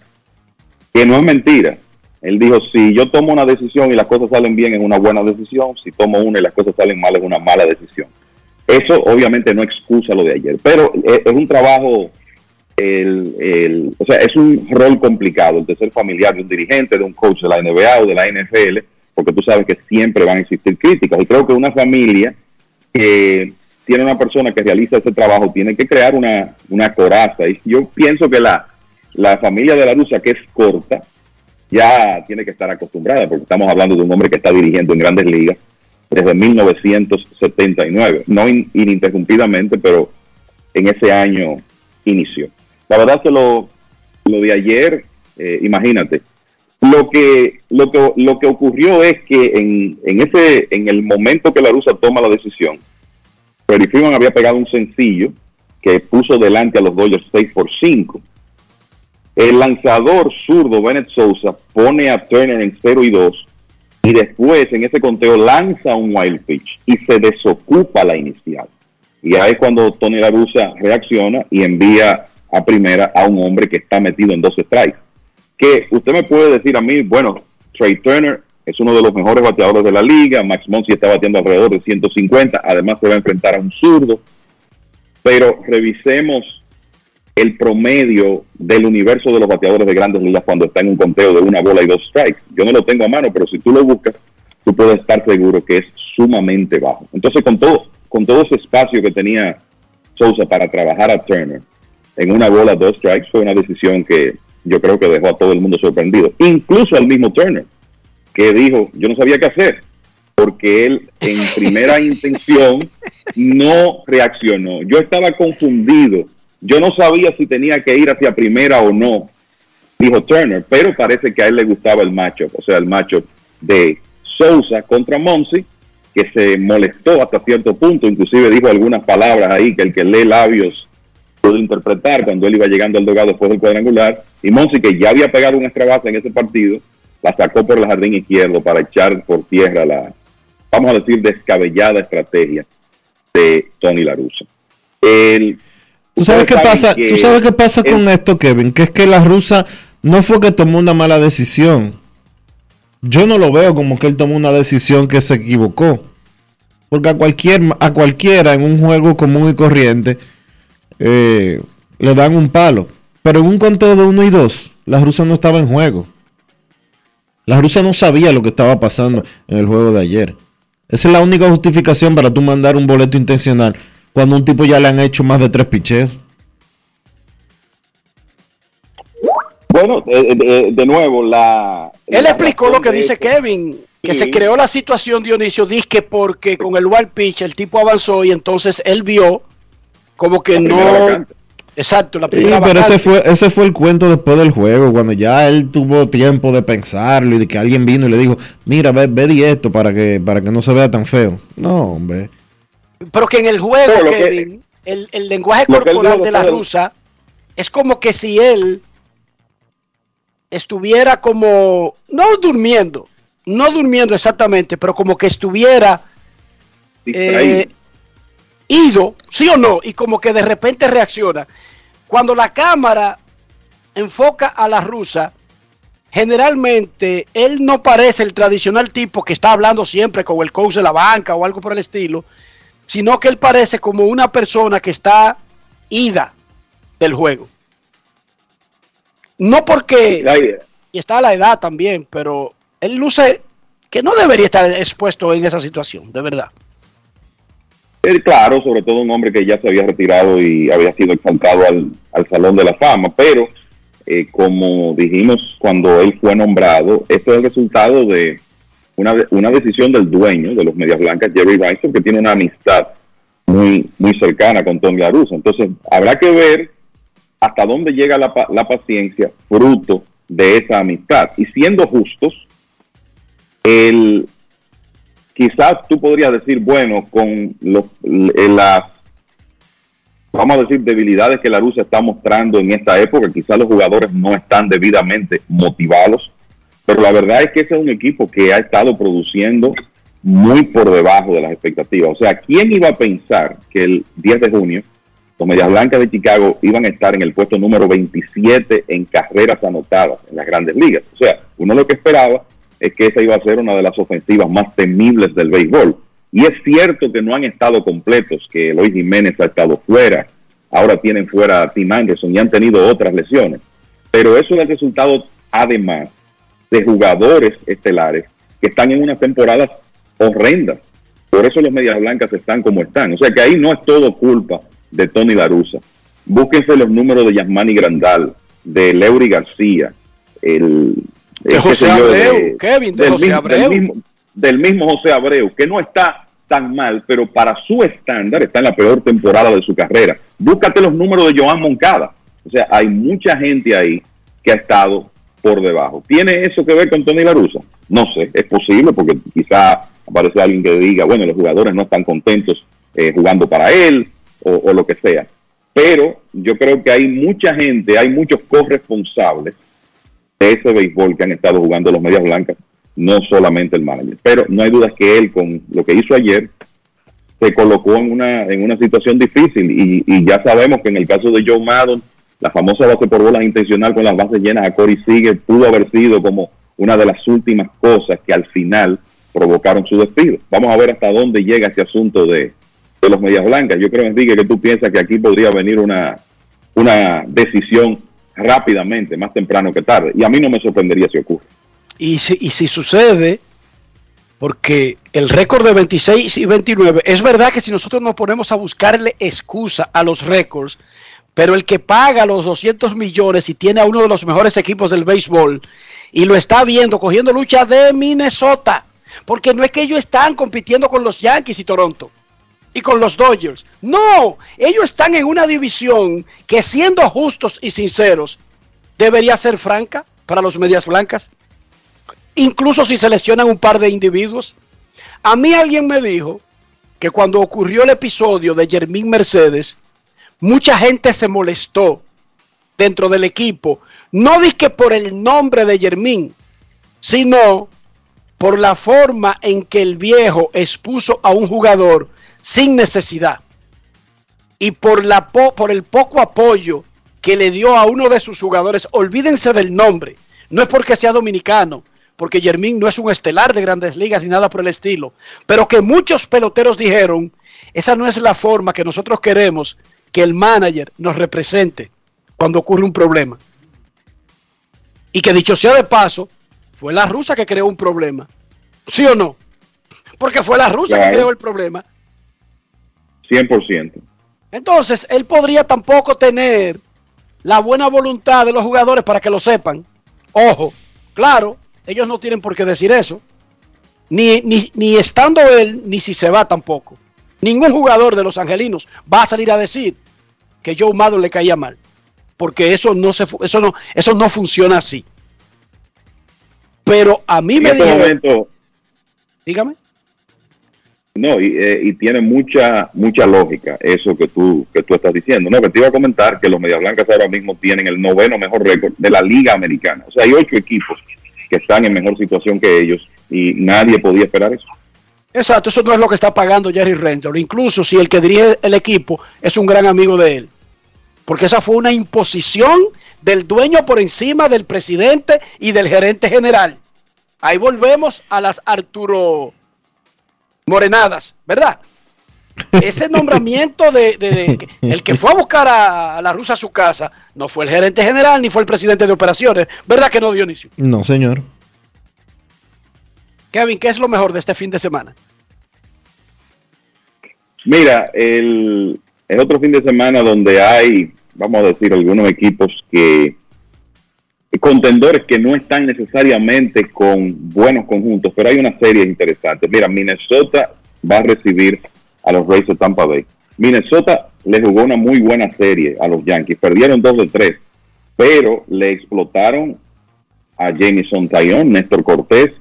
[SPEAKER 33] que no es mentira. Él dijo, si yo tomo una decisión y las cosas salen bien, es una buena decisión, si tomo una y las cosas salen mal, es una mala decisión. Eso obviamente no excusa lo de ayer, pero es, es un trabajo el, el, o sea, es un rol complicado el de ser familiar de un dirigente, de un coach de la NBA o de la NFL, porque tú sabes que siempre van a existir críticas. Y creo que una familia que tiene una persona que realiza ese trabajo tiene que crear una, una coraza. Y yo pienso que la, la familia de la Rusia, que es corta, ya tiene que estar acostumbrada, porque estamos hablando de un hombre que está dirigiendo en grandes ligas desde 1979, no in, ininterrumpidamente, pero en ese año inició. La verdad que lo, lo de ayer, eh, imagínate, lo que, lo que lo que ocurrió es que en, en ese en el momento que la rusa toma la decisión, Freddie Freeman había pegado un sencillo que puso delante a los Dodgers 6 por 5. El lanzador zurdo Bennett Sousa pone a Turner en 0 y 2 y después en ese conteo lanza un wild pitch y se desocupa la inicial. Y ahí es cuando Tony La Russa reacciona y envía a primera a un hombre que está metido en dos strikes. Que usted me puede decir a mí, bueno, Trey Turner es uno de los mejores bateadores de la liga, Max Monsi está bateando alrededor de 150, además se va a enfrentar a un zurdo, pero revisemos el promedio del universo de los bateadores de grandes ligas cuando está en un conteo de una bola y dos strikes. Yo no lo tengo a mano, pero si tú lo buscas, tú puedes estar seguro que es sumamente bajo. Entonces, con todo, con todo ese espacio que tenía Sousa para trabajar a Turner en una bola, dos strikes, fue una decisión que yo creo que dejó a todo el mundo sorprendido, incluso al mismo Turner, que dijo, yo no sabía qué hacer, porque él en primera intención no reaccionó. Yo estaba confundido, yo no sabía si tenía que ir hacia primera o no, dijo Turner, pero parece que a él le gustaba el macho, o sea, el macho de Sousa contra Monsi, que se molestó hasta cierto punto, inclusive dijo algunas palabras ahí que el que lee labios puede interpretar cuando él iba llegando al dogado después del cuadrangular, y Monsi que ya había pegado una extra base en ese partido, la sacó por el jardín izquierdo para echar por tierra la, vamos a decir, descabellada estrategia de Tony Laruso. El,
[SPEAKER 3] ¿Tú sabes qué pasa?
[SPEAKER 33] que
[SPEAKER 3] ¿Tú sabes qué pasa con esto, Kevin? Que es que la rusa no fue que tomó una mala decisión. Yo no lo veo como que él tomó una decisión que se equivocó. Porque a, cualquier, a cualquiera en un juego común y corriente eh, le dan un palo. Pero en un conteo de 1 y 2, la rusa no estaba en juego. La rusa no sabía lo que estaba pasando en el juego de ayer. Esa es la única justificación para tú mandar un boleto intencional cuando a un tipo ya le han hecho más de tres picheos.
[SPEAKER 33] Bueno, eh, de, de nuevo, la...
[SPEAKER 5] Él
[SPEAKER 33] la
[SPEAKER 5] explicó lo que dice
[SPEAKER 33] eso-
[SPEAKER 5] Kevin, que
[SPEAKER 33] Sí.
[SPEAKER 5] se creó la situación, Dionisio, disque porque con el wild pitch el tipo avanzó y entonces él vio como que no...
[SPEAKER 33] vacante.
[SPEAKER 5] Exacto, la
[SPEAKER 3] Sí,
[SPEAKER 5] primera
[SPEAKER 3] pero ese fue, ese fue el cuento después del juego, cuando ya él tuvo tiempo de pensarlo y de que alguien vino y le dijo, mira, ve, ve di esto para que, para que no se vea tan feo. No, hombre.
[SPEAKER 5] Pero que en el juego,
[SPEAKER 33] No, lo que-
[SPEAKER 5] Kevin, el, el lenguaje corporal de la rusa es como que si él estuviera como, no durmiendo, no durmiendo exactamente, pero como que estuviera eh, ido, sí o no, y como que de repente reacciona. Cuando la cámara enfoca a la rusa, generalmente él no parece el tradicional tipo que está hablando siempre con el coach de la banca o algo por el estilo, sino que él parece como una persona que está ida del juego. No porque... Y está a la edad también, pero él luce que no debería estar expuesto en esa situación, de verdad.
[SPEAKER 33] Él, claro, sobre todo un hombre que ya se había retirado y había sido exaltado al, al Salón de la Fama, pero eh, como dijimos cuando él fue nombrado, esto es el resultado de una, una decisión del dueño de los Medias Blancas, Jerry Rice, que tiene una amistad muy, muy cercana con Tony La Entonces, habrá que ver hasta dónde llega la, la paciencia fruto de esa amistad. Y siendo justos, el, quizás tú podrías decir, bueno, con los, las, vamos a decir, debilidades que la Rusia está mostrando en esta época, quizás los jugadores no están debidamente motivados, pero la verdad es que ese es un equipo que ha estado produciendo muy por debajo de las expectativas. O sea, ¿quién iba a pensar que el 10 de junio los Medias Blancas de Chicago iban a estar en el puesto número 27 en carreras anotadas en las grandes ligas? O sea, uno lo que esperaba es que esa iba a ser una de las ofensivas más temibles del béisbol. Y es cierto que no han estado completos, que Eloy Jiménez ha estado fuera, ahora tienen fuera a Tim Anderson y han tenido otras lesiones. Pero eso es el resultado, además, de jugadores estelares que están en unas temporadas horrendas. Por eso los Medias Blancas están como están. O sea que ahí no es todo culpa de Tony Larusa. Búsquense los números de Yasmani Grandal, de Leury García, el,
[SPEAKER 5] de José Abreu, Kevin, de
[SPEAKER 33] del,
[SPEAKER 5] José
[SPEAKER 33] mismo,
[SPEAKER 5] Abreu.
[SPEAKER 33] Del mismo, del mismo José Abreu, que no está tan mal, pero para su estándar está en la peor temporada de su carrera. Búscate los números de Joan Moncada. O sea, hay mucha gente ahí que ha estado por debajo. ¿Tiene eso que ver con Tony Larusa? No sé, es posible porque quizá aparece alguien que diga, bueno, los jugadores no están contentos eh, jugando para él o, lo que sea. Pero yo creo que hay mucha gente, hay muchos corresponsables de ese béisbol que han estado jugando los Medias Blancas, no solamente el manager. Pero no hay dudas que él, con lo que hizo ayer, se colocó en una, en una situación difícil. Y, y ya sabemos que en el caso de Joe Maddon, la famosa base por bolas intencional con las bases llenas a Corey sigue pudo haber sido como una de las últimas cosas que al final provocaron su despido. Vamos a ver hasta dónde llega este asunto de, de los Medias Blancas. Yo creo, Enrique, que tú piensas que aquí podría venir una, una decisión rápidamente, más temprano que tarde. Y a mí no me sorprendería si ocurre.
[SPEAKER 5] Y si, y si sucede, porque el récord de 26 y 29, es verdad que si nosotros nos ponemos a buscarle excusa a los récords, pero el que paga los 200 millones y tiene a uno de los mejores equipos del béisbol y lo está viendo cogiendo lucha de Minnesota, porque no es que ellos están compitiendo con los Yankees y Toronto y con los Dodgers. No, ellos están en una división que siendo justos y sinceros debería ser franca para los medias blancas. Incluso si seleccionan un par de individuos. A mí alguien me dijo que cuando ocurrió el episodio de Jermín Mercedes, mucha gente se molestó dentro del equipo. No que por el nombre de Jermín, sino por la forma en que el viejo expuso a un jugador sin necesidad y por, la po por el poco apoyo que le dio a uno de sus jugadores, olvídense del nombre, no es porque sea dominicano, porque Jermín no es un estelar de grandes ligas ni nada por el estilo, pero que muchos peloteros dijeron, esa no es la forma que nosotros queremos que el manager nos represente cuando ocurre un problema. Y que dicho sea de paso, fue la rusa que creó un problema. ¿Sí o no? Porque fue la rusa
[SPEAKER 33] Claro.
[SPEAKER 5] que creó el problema.
[SPEAKER 33] 100%.
[SPEAKER 5] Entonces, él podría tampoco tener la buena voluntad de los jugadores para que lo sepan. Ojo, claro, ellos no tienen por qué decir eso. Ni, ni, ni estando él, ni si se va tampoco. Ningún jugador de los angelinos va a salir a decir que Joe Maddon le caía mal. Porque eso no, se, eso no, eso no funciona así. Pero a mí
[SPEAKER 33] En
[SPEAKER 5] me
[SPEAKER 33] este
[SPEAKER 5] dijeron,
[SPEAKER 33] momento,
[SPEAKER 5] dígame.
[SPEAKER 33] no, y, eh, y tiene mucha mucha lógica eso que tú que tú estás diciendo. No, que te iba a comentar que los Medias Blancas ahora mismo tienen el noveno mejor récord de la Liga Americana. O sea, hay ocho equipos que están en mejor situación que ellos y nadie podía esperar eso.
[SPEAKER 5] Exacto, eso no es lo que está pagando Jerry Renton. Incluso si el que dirige el equipo es un gran amigo de él. Porque esa fue una imposición del dueño por encima del presidente y del gerente general. Ahí volvemos a las Arturo Morenadas, ¿verdad? Ese nombramiento de, de- de- el que fue a buscar a, a la rusa a su casa no fue el gerente general ni fue el presidente de operaciones, ¿verdad que no, Dionisio?
[SPEAKER 3] No, señor.
[SPEAKER 5] Kevin, ¿qué es lo mejor de este fin de semana?
[SPEAKER 33] Mira, el, otro fin de semana donde hay, vamos a decir, algunos equipos que contendores que no están necesariamente con buenos conjuntos, pero hay una serie interesante. Mira, Minnesota va a recibir a los Rays de Tampa Bay. Minnesota le jugó una muy buena serie a los Yankees, perdieron 2 de 3, pero le explotaron a Jameson Taillon, Néstor Cortés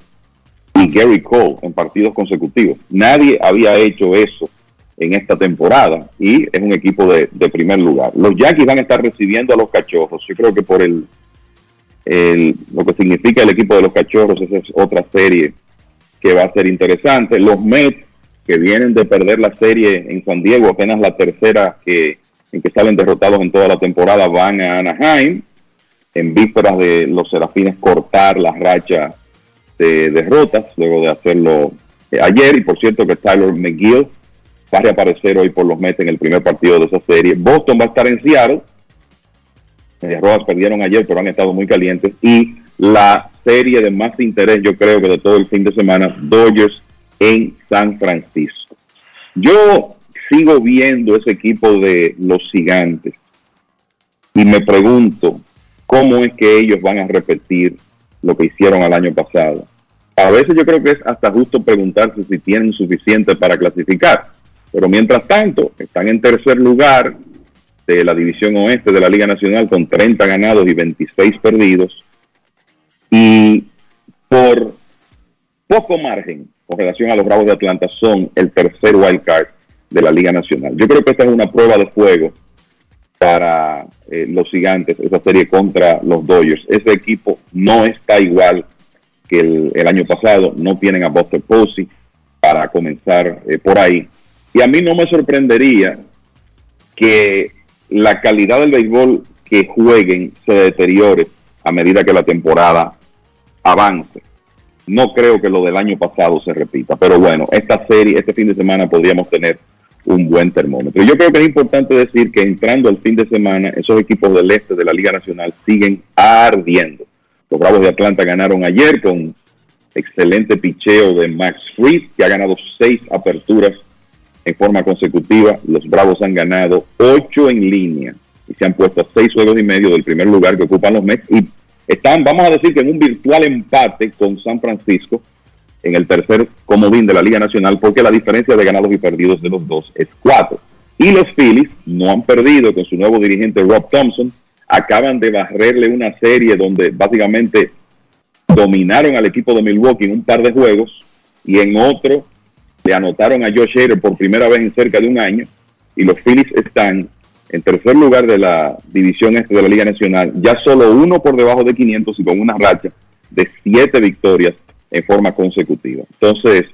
[SPEAKER 33] y Gary Cole en partidos consecutivos. Nadie había hecho eso en esta temporada y es un equipo de, de primer lugar. Los Yankees van a estar recibiendo a los cachorros. Yo creo que por el, lo que significa el equipo de los cachorros, esa es otra serie que va a ser interesante. Los Mets, que vienen de perder la serie en San Diego, apenas la tercera que, en que salen derrotados en toda la temporada, van a Anaheim, en vísperas de los Serafines cortar la racha de derrotas, luego de hacerlo eh, ayer, y por cierto que Tyler McGill va a reaparecer hoy por los Mets en el primer partido de esa serie. Boston va a estar en Seattle, Medias Rojas perdieron ayer, pero han estado muy calientes. Y la serie de más interés, yo creo que de todo el fin de semana, Dodgers en San Francisco. Yo sigo viendo ese equipo de los gigantes y me pregunto cómo es que ellos van a repetir lo que hicieron el año pasado. A veces yo creo que es hasta justo preguntarse si tienen suficiente para clasificar. Pero mientras tanto, están en tercer lugar de la división oeste de la Liga Nacional con 30 ganados y 26 perdidos. Y por poco margen con relación a los Bravos de Atlanta son el tercer wild card de la Liga Nacional. Yo creo que esta es una prueba de fuego para eh, los gigantes, esa serie contra los Dodgers. Ese equipo no está igual que el, año pasado, no tienen a Buster Posey para comenzar eh, por ahí. Y a mí no me sorprendería que la calidad del béisbol que jueguen se deteriore a medida que la temporada avance. No creo que lo del año pasado se repita, pero bueno, esta serie, este fin de semana podríamos tener un buen termómetro. Yo creo que es importante decir que entrando al fin de semana, esos equipos del este de la Liga Nacional siguen ardiendo. Los Bravos de Atlanta ganaron ayer con excelente picheo de Max Fried, que ha ganado seis aperturas en forma consecutiva. Los Bravos han ganado ocho en línea y se han puesto seis juegos y medio del primer lugar que ocupan los Mets y están, vamos a decir que en un virtual empate con San Francisco en el tercer comodín de la Liga Nacional porque la diferencia de ganados y perdidos de los dos es cuatro. Y los Phillies no han perdido con su nuevo dirigente Rob Thompson. Acaban de barrerle una serie donde básicamente dominaron al equipo de Milwaukee en un par de juegos y en otro le anotaron a Josh Hader por primera vez en cerca de un año y los Phillies están en tercer lugar de la división este de la Liga Nacional, ya solo uno por debajo de 500 y con una racha de siete victorias en forma consecutiva. Entonces,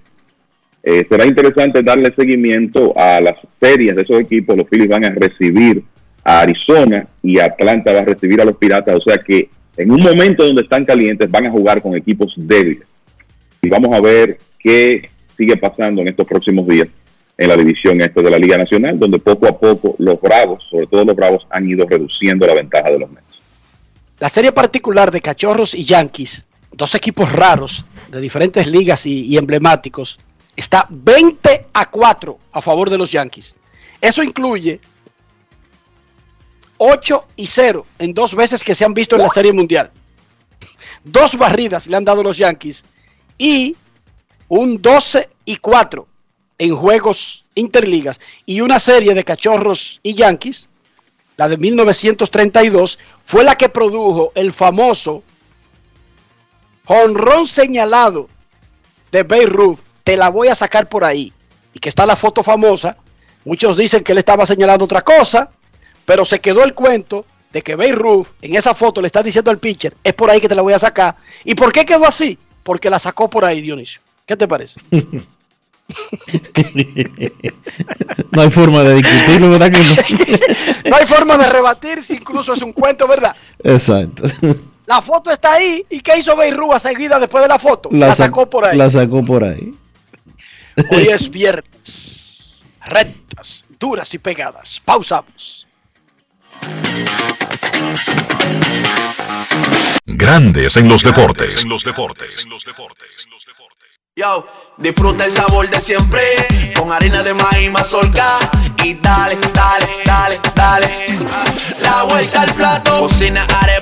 [SPEAKER 33] eh, será interesante darle seguimiento a las series de esos equipos. Los Phillies van a recibir a Arizona y Atlanta va a recibir a los Piratas. O sea que en un momento donde están calientes van a jugar con equipos débiles. Y vamos a ver qué sigue pasando en estos próximos días en la división este de la Liga Nacional, donde poco a poco los Bravos, sobre todo los Bravos, han ido reduciendo la ventaja de los Mets.
[SPEAKER 5] La serie particular de Cachorros y Yankees, dos equipos raros de diferentes ligas y, y emblemáticos, está 20 a 4 a favor de los Yankees. Eso incluye 8 y 0 en dos veces que se han visto en la Serie Mundial. Dos barridas le han dado los Yankees y un 12 y 4 en juegos interligas y una serie de cachorros y yankees, la de 1932, fue la que produjo el famoso jonrón señalado de Ruth. Te la voy a sacar por ahí. Y que está la foto famosa. Muchos dicen que él estaba señalando otra cosa, pero se quedó el cuento de que Ruth en esa foto le está diciendo al pitcher, es por ahí que te la voy a sacar. ¿Y por qué quedó así? Porque la sacó por ahí, Dionisio. ¿Qué te parece?
[SPEAKER 3] no hay forma de discutirlo, ¿verdad que no?
[SPEAKER 5] no hay forma de rebatir si incluso es un cuento, ¿verdad?
[SPEAKER 3] Exacto.
[SPEAKER 5] La foto está ahí. ¿Y qué hizo Beirrúa seguida después de la foto? La, sacó por ahí.
[SPEAKER 3] La sacó por ahí.
[SPEAKER 5] Hoy es viernes. Rectas, duras y pegadas. Pausamos.
[SPEAKER 2] Grandes en los deportes. En los deportes.
[SPEAKER 12] Yo, disfruta el sabor de siempre con harina de maíz mazorca y dale, dale, dale, dale. La vuelta al plato, cocina arepa,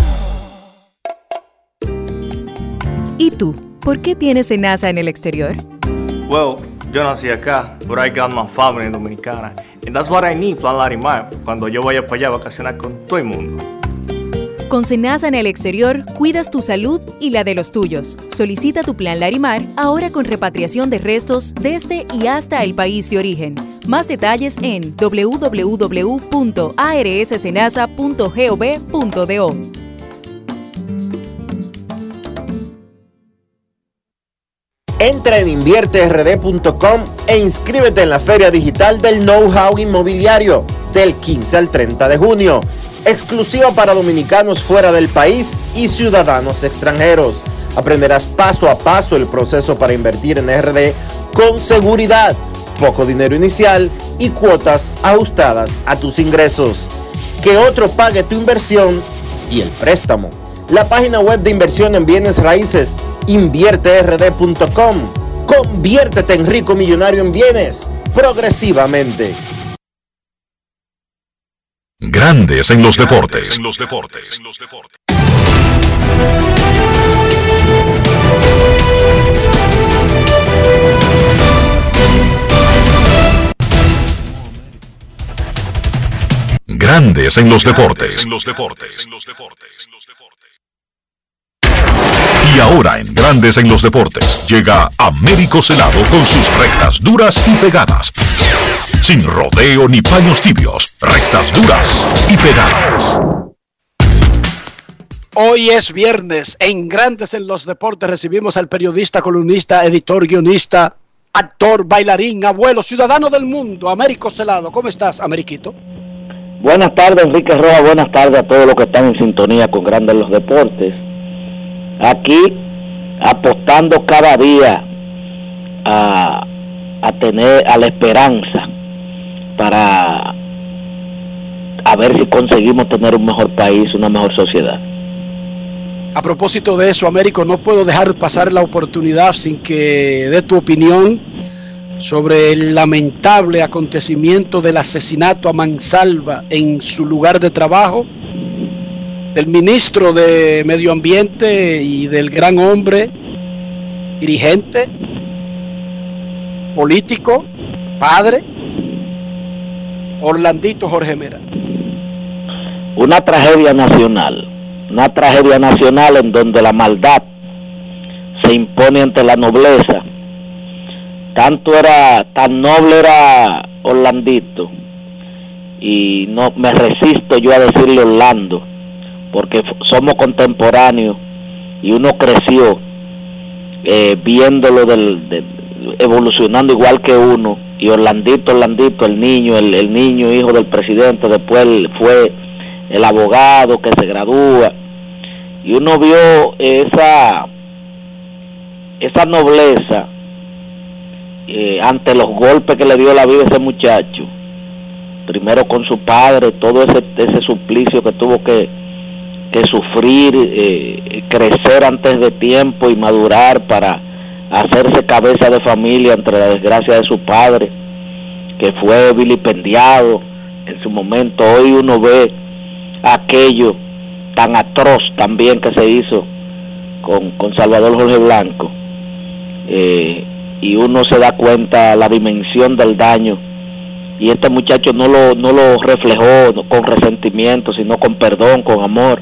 [SPEAKER 9] ¿Y tú? ¿Por qué tienes NASA en el exterior?
[SPEAKER 10] Well, yo nací acá, but I got my family dominicana. And that's what I need, Plan Larimar, cuando yo vaya para allá a vacacionar con todo el mundo.
[SPEAKER 9] Con Senasa en el exterior, cuidas tu salud y la de los tuyos. Solicita tu plan Larimar ahora con repatriación de restos desde y hasta el país de origen. Más detalles en www.arssenasa.gov.do.
[SPEAKER 34] Entra en invierterd.com e inscríbete en la Feria Digital del Know-How Inmobiliario del 15 al 30 de junio, exclusiva para dominicanos fuera del país y ciudadanos extranjeros. Aprenderás paso a paso el proceso para invertir en RD con seguridad, poco dinero inicial y cuotas ajustadas a tus ingresos. Que otro pague tu inversión y el préstamo. La página web de inversión en bienes raíces invierterd.com. Conviértete en rico millonario en bienes progresivamente.
[SPEAKER 2] Grandes en los deportes. En los deportes. Grandes en los deportes. En los deportes. Y ahora en Grandes en los Deportes llega Américo Celado con sus rectas duras y pegadas. Sin rodeo ni paños tibios, rectas duras y pegadas.
[SPEAKER 5] Hoy es viernes. En Grandes en los Deportes recibimos al periodista, columnista, editor, guionista, actor, bailarín, abuelo, ciudadano del mundo, Américo Celado. ¿Cómo estás, Ameriquito?
[SPEAKER 35] Buenas tardes, Enrique Roa. Buenas tardes a todos los que están en sintonía con Grandes en los Deportes aquí apostando cada día a, a tener a la esperanza para a ver si conseguimos tener un mejor país, una mejor sociedad.
[SPEAKER 5] A propósito de eso, Américo, no puedo dejar pasar la oportunidad sin que dé tu opinión sobre el lamentable acontecimiento del asesinato a mansalva en su lugar de trabajo del ministro de Medio Ambiente y del gran hombre, dirigente, político, padre, Orlandito Jorge Mera.
[SPEAKER 35] Una tragedia nacional, una tragedia nacional en donde la maldad se impone ante la nobleza. Tanto era, tan noble era Orlandito, y no me resisto yo a decirle Orlando, porque somos contemporáneos y uno creció eh, viéndolo del, evolucionando igual que uno. Y Orlandito, Orlandito, el niño, el, niño hijo del presidente, después fue el abogado que se gradúa. Y uno vio esa esa nobleza eh, ante los golpes que le dio la vida ese muchacho. Primero con su padre todo ese ese suplicio que tuvo que que sufrir, eh, crecer antes de tiempo y madurar para hacerse cabeza de familia entre la desgracia de su padre, que fue vilipendiado en su momento. Hoy uno ve aquello tan atroz también que se hizo con, con Salvador Jorge Blanco. Eh, y uno se da cuenta la dimensión del daño y este muchacho no lo, no lo reflejó con resentimiento, sino con perdón, con amor.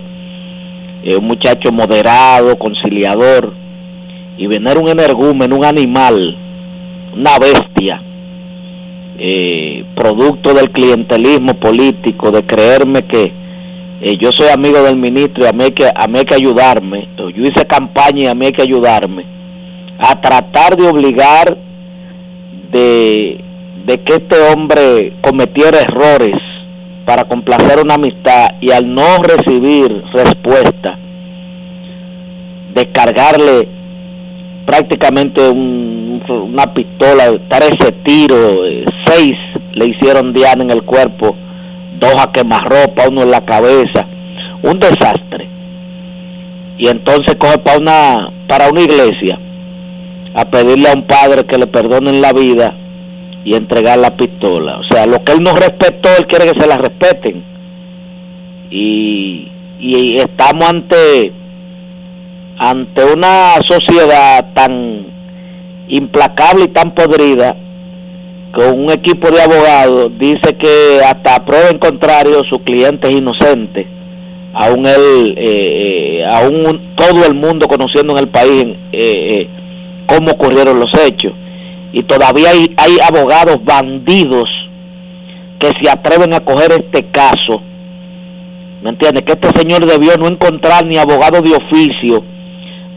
[SPEAKER 35] Un muchacho moderado, conciliador, y venir un energúmeno, un animal, una bestia, eh, producto del clientelismo político, de creerme que eh, yo soy amigo del ministro y a mí, hay que, a mí hay que ayudarme, yo hice campaña y a mí hay que ayudarme, a tratar de obligar de, de que este hombre cometiera errores para complacer una amistad y al no recibir respuesta, descargarle prácticamente un, una pistola, 13 tiros, eh, seis le hicieron Diana en el cuerpo, dos a quemarropa, uno en la cabeza, un desastre. Y entonces coge para una, para una iglesia a pedirle a un padre que le perdonen la vida y entregar la pistola. O sea, lo que él no respetó, él quiere que se la respeten. Y, y estamos ante ante una sociedad tan implacable y tan podrida con un equipo de abogados dice que hasta prueba en contrario su cliente es inocente aún él eh, eh, aún todo el mundo conociendo en el país eh, cómo ocurrieron los hechos y todavía hay, hay abogados bandidos que se atreven a coger este caso ¿me entiendes? que este señor debió no encontrar ni abogado de oficio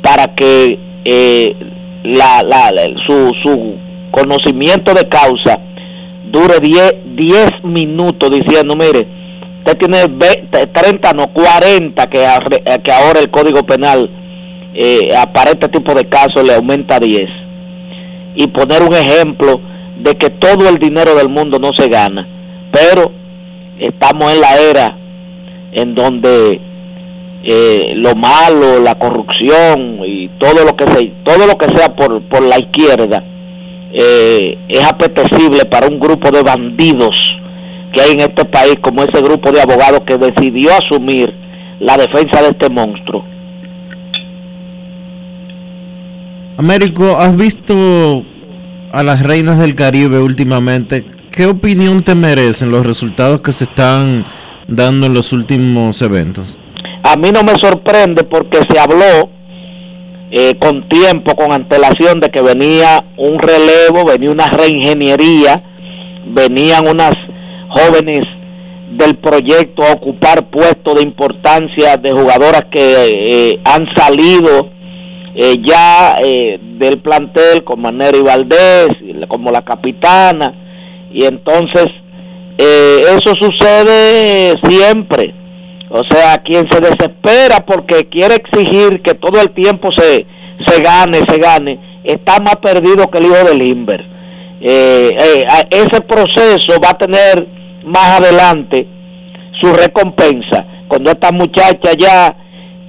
[SPEAKER 35] para que eh, la, la, su, su conocimiento de causa dure 10 minutos diciendo, mire, usted tiene 30, no 40, que, que ahora el Código Penal eh, para este tipo de casos le aumenta a 10. Y poner un ejemplo de que todo el dinero del mundo no se gana, pero estamos en la era en donde eh, lo malo, la corrupción y todo lo que sea, todo lo que sea por, por la izquierda eh, es apetecible para un grupo de bandidos que hay en este país, como ese grupo de abogados que decidió asumir la defensa de este monstruo.
[SPEAKER 3] Américo, ¿has visto a las reinas del Caribe últimamente? ¿Qué opinión te merecen los resultados que se están dando en los últimos eventos?
[SPEAKER 35] A mí no me sorprende porque se habló eh, con tiempo, con antelación de que venía un relevo, venía una reingeniería, venían unas jóvenes del proyecto a ocupar puestos de importancia de jugadoras que eh, han salido eh, ya del plantel como Manera y Valdés, como la capitana, y entonces eso sucede siempre o sea, quien se desespera porque quiere exigir que todo el tiempo se, se gane, se gane, está más perdido que el hijo del Limber. Eh, eh, ese proceso va a tener más adelante su recompensa. Cuando estas muchachas ya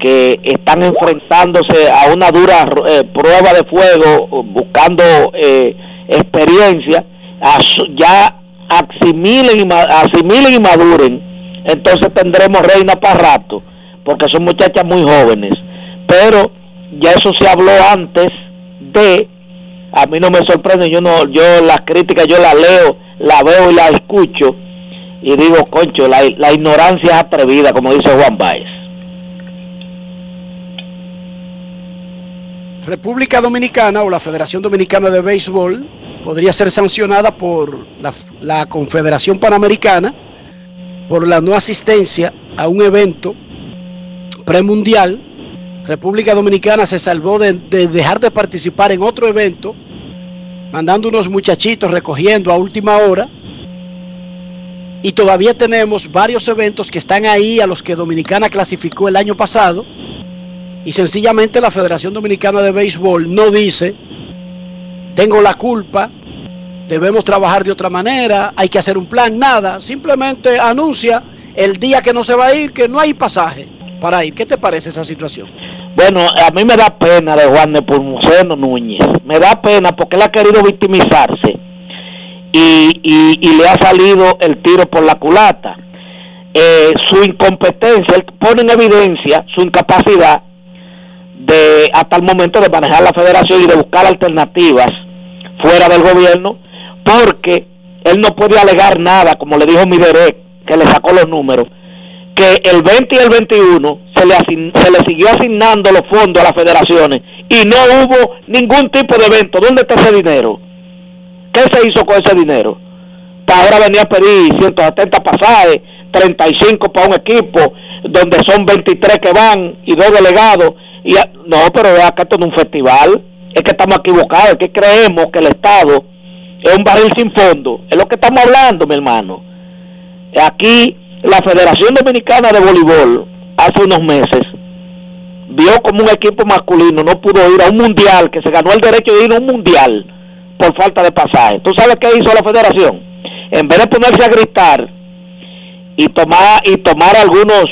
[SPEAKER 35] que están enfrentándose a una dura eh, prueba de fuego, buscando experiencia, ya asimilen asimilen y maduren entonces tendremos reina para rato, porque son muchachas muy jóvenes. Pero ya eso se habló antes de, a mí no me sorprende, yo no, yo las críticas yo las leo, la veo y la escucho y digo, concho, la, la ignorancia es atrevida, como dice Juan Baez.
[SPEAKER 5] República Dominicana o la Federación Dominicana de Béisbol podría ser sancionada por la, la Confederación Panamericana por la no asistencia a un evento premundial. República Dominicana se salvó de, dejar de participar en otro evento, mandando unos muchachitos recogiendo a última hora. Y todavía tenemos varios eventos que están ahí a los que Dominicana clasificó el año pasado. Y sencillamente la Federación Dominicana de Béisbol no dice, tengo la culpa, debemos trabajar de otra manera, hay que hacer un plan, nada, simplemente anuncia el día que no se va a ir, que no hay pasaje para ir. ¿Qué te parece esa situación?
[SPEAKER 35] Bueno, a mí me da pena de Juan Nepomuceno Núñez, me da pena porque él ha querido victimizarse y, y, le ha salido el tiro por la culata. Eh, su incompetencia, él pone en evidencia su incapacidad de hasta el momento de manejar la federación y de buscar alternativas fuera del gobierno porque él no puede alegar nada, como le dijo Mideret, que le sacó los números, que el 20 y el 21 se le, se le siguió asignando los fondos a las federaciones y no hubo ningún tipo de evento. ¿Dónde está ese dinero? ¿Qué se hizo con ese dinero? Para ahora venía a pedir 170 pasajes, 35 para un equipo, donde son 23 que van y dos delegados. Y, no, pero acá esto es un festival. Es que estamos equivocados, es que creemos que el Estado es un barril sin fondo. Es lo que estamos hablando, mi hermano. Aquí la Federación Dominicana de Voleibol hace unos meses vio como un equipo masculino no pudo ir a un mundial, que se ganó el derecho de ir a un mundial por falta de pasaje. ¿Tú sabes qué hizo la federación? En vez de ponerse a gritar y tomar y tomar algunos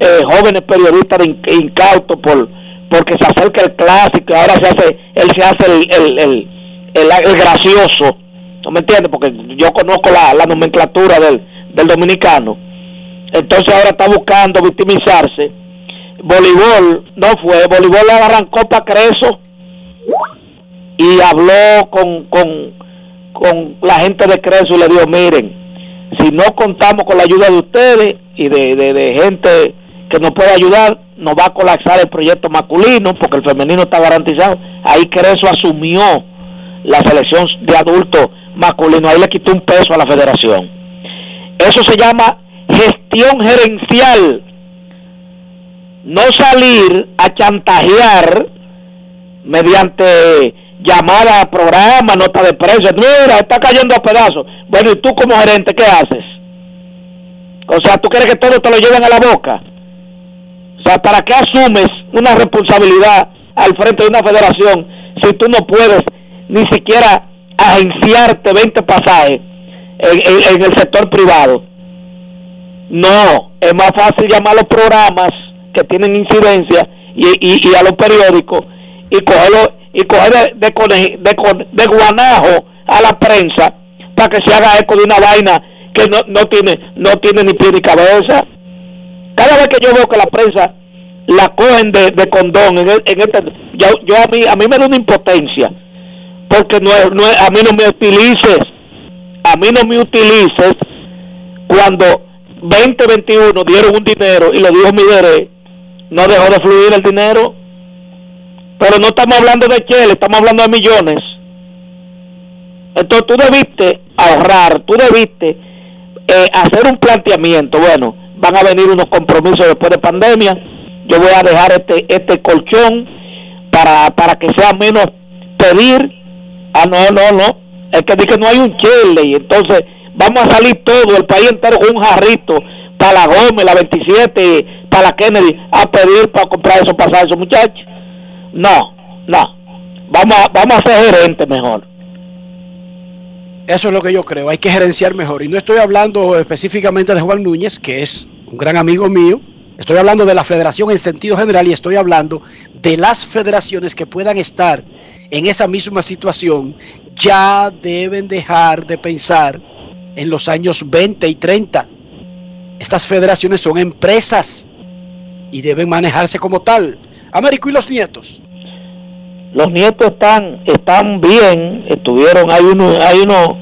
[SPEAKER 35] eh, jóvenes periodistas incautos por porque se acerca el clásico ahora se hace él se hace el, el, el, gracioso ¿no me entiendes? porque yo conozco la, la nomenclatura del, del dominicano entonces ahora está buscando victimizarse. Voleibol no fue, voleibol le arrancó para Creso y habló con, con, con la gente de Creso y le dijo, miren, si no contamos con la ayuda de ustedes y de, de, gente que nos puede ayudar, nos va a colapsar el proyecto masculino porque el femenino está garantizado. Ahí Creso asumió la selección de adultos masculinos, ahí le quitó un peso a la federación. Eso se llama gestión gerencial, no salir a chantajear mediante llamada a programa, nota de precio, mira, está cayendo a pedazos. Bueno, ¿y tú como gerente qué haces? O sea, ¿tú quieres que todo te lo lleven a la boca? O sea, ¿para qué asumes una responsabilidad al frente de una federación si tú no puedes ni siquiera agenciarte 20 pasajes en el sector privado? No, es más fácil llamar a los programas que tienen incidencia y, y, a los periódicos y cogerlo y coger de, de, de, guanajo a la prensa para que se haga eco de una vaina que no, no tiene no tiene ni pie ni cabeza. Cada vez que yo veo que la prensa la cogen de, condón en, en este, yo, yo a mí a mí me da una impotencia porque no, no a mí no me utilices a mí no me utilices cuando 2021 dieron un dinero y lo dijo Midere, no dejó de fluir el dinero. Pero no estamos hablando de Chile, estamos hablando de millones. Entonces tú debiste ahorrar, tú debiste eh, hacer un planteamiento. Bueno, van a venir unos compromisos después de pandemia. Yo voy a dejar este este colchón para, para que sea menos pedir. Ah, no, no, no. Es que que no hay un Chile y entonces vamos a salir todo, el país entero con un jarrito para la Gómez, la 27, para la Kennedy, a pedir para comprar esos pasajes esos muchachos. No, no. Vamos vamos a ser gerentes mejor.
[SPEAKER 5] Eso es lo que yo creo, hay que gerenciar mejor. Y no estoy hablando específicamente de Juan Núñez, que es un gran amigo mío. Estoy hablando de la federación en sentido general y estoy hablando de las federaciones que puedan estar en esa misma situación. Ya deben dejar de pensar en los años 20 y 30. Estas federaciones son empresas y deben manejarse como tal. Américo y los nietos.
[SPEAKER 35] Los nietos están están bien, estuvieron hay uno hay uno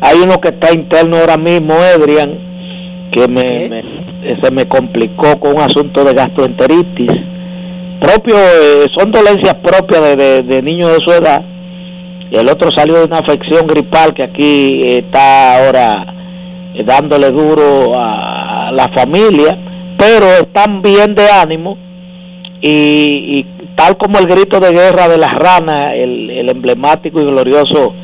[SPEAKER 35] hay uno que está interno ahora mismo, Edrian, que me, se me complicó con un asunto de gastroenteritis. Propio, eh, son dolencias propias de, de niños de su edad y el otro salió de una afección gripal que aquí está ahora eh, dándole duro a la familia, pero están bien de ánimo y, tal como el grito de guerra de las ranas, el, emblemático y glorioso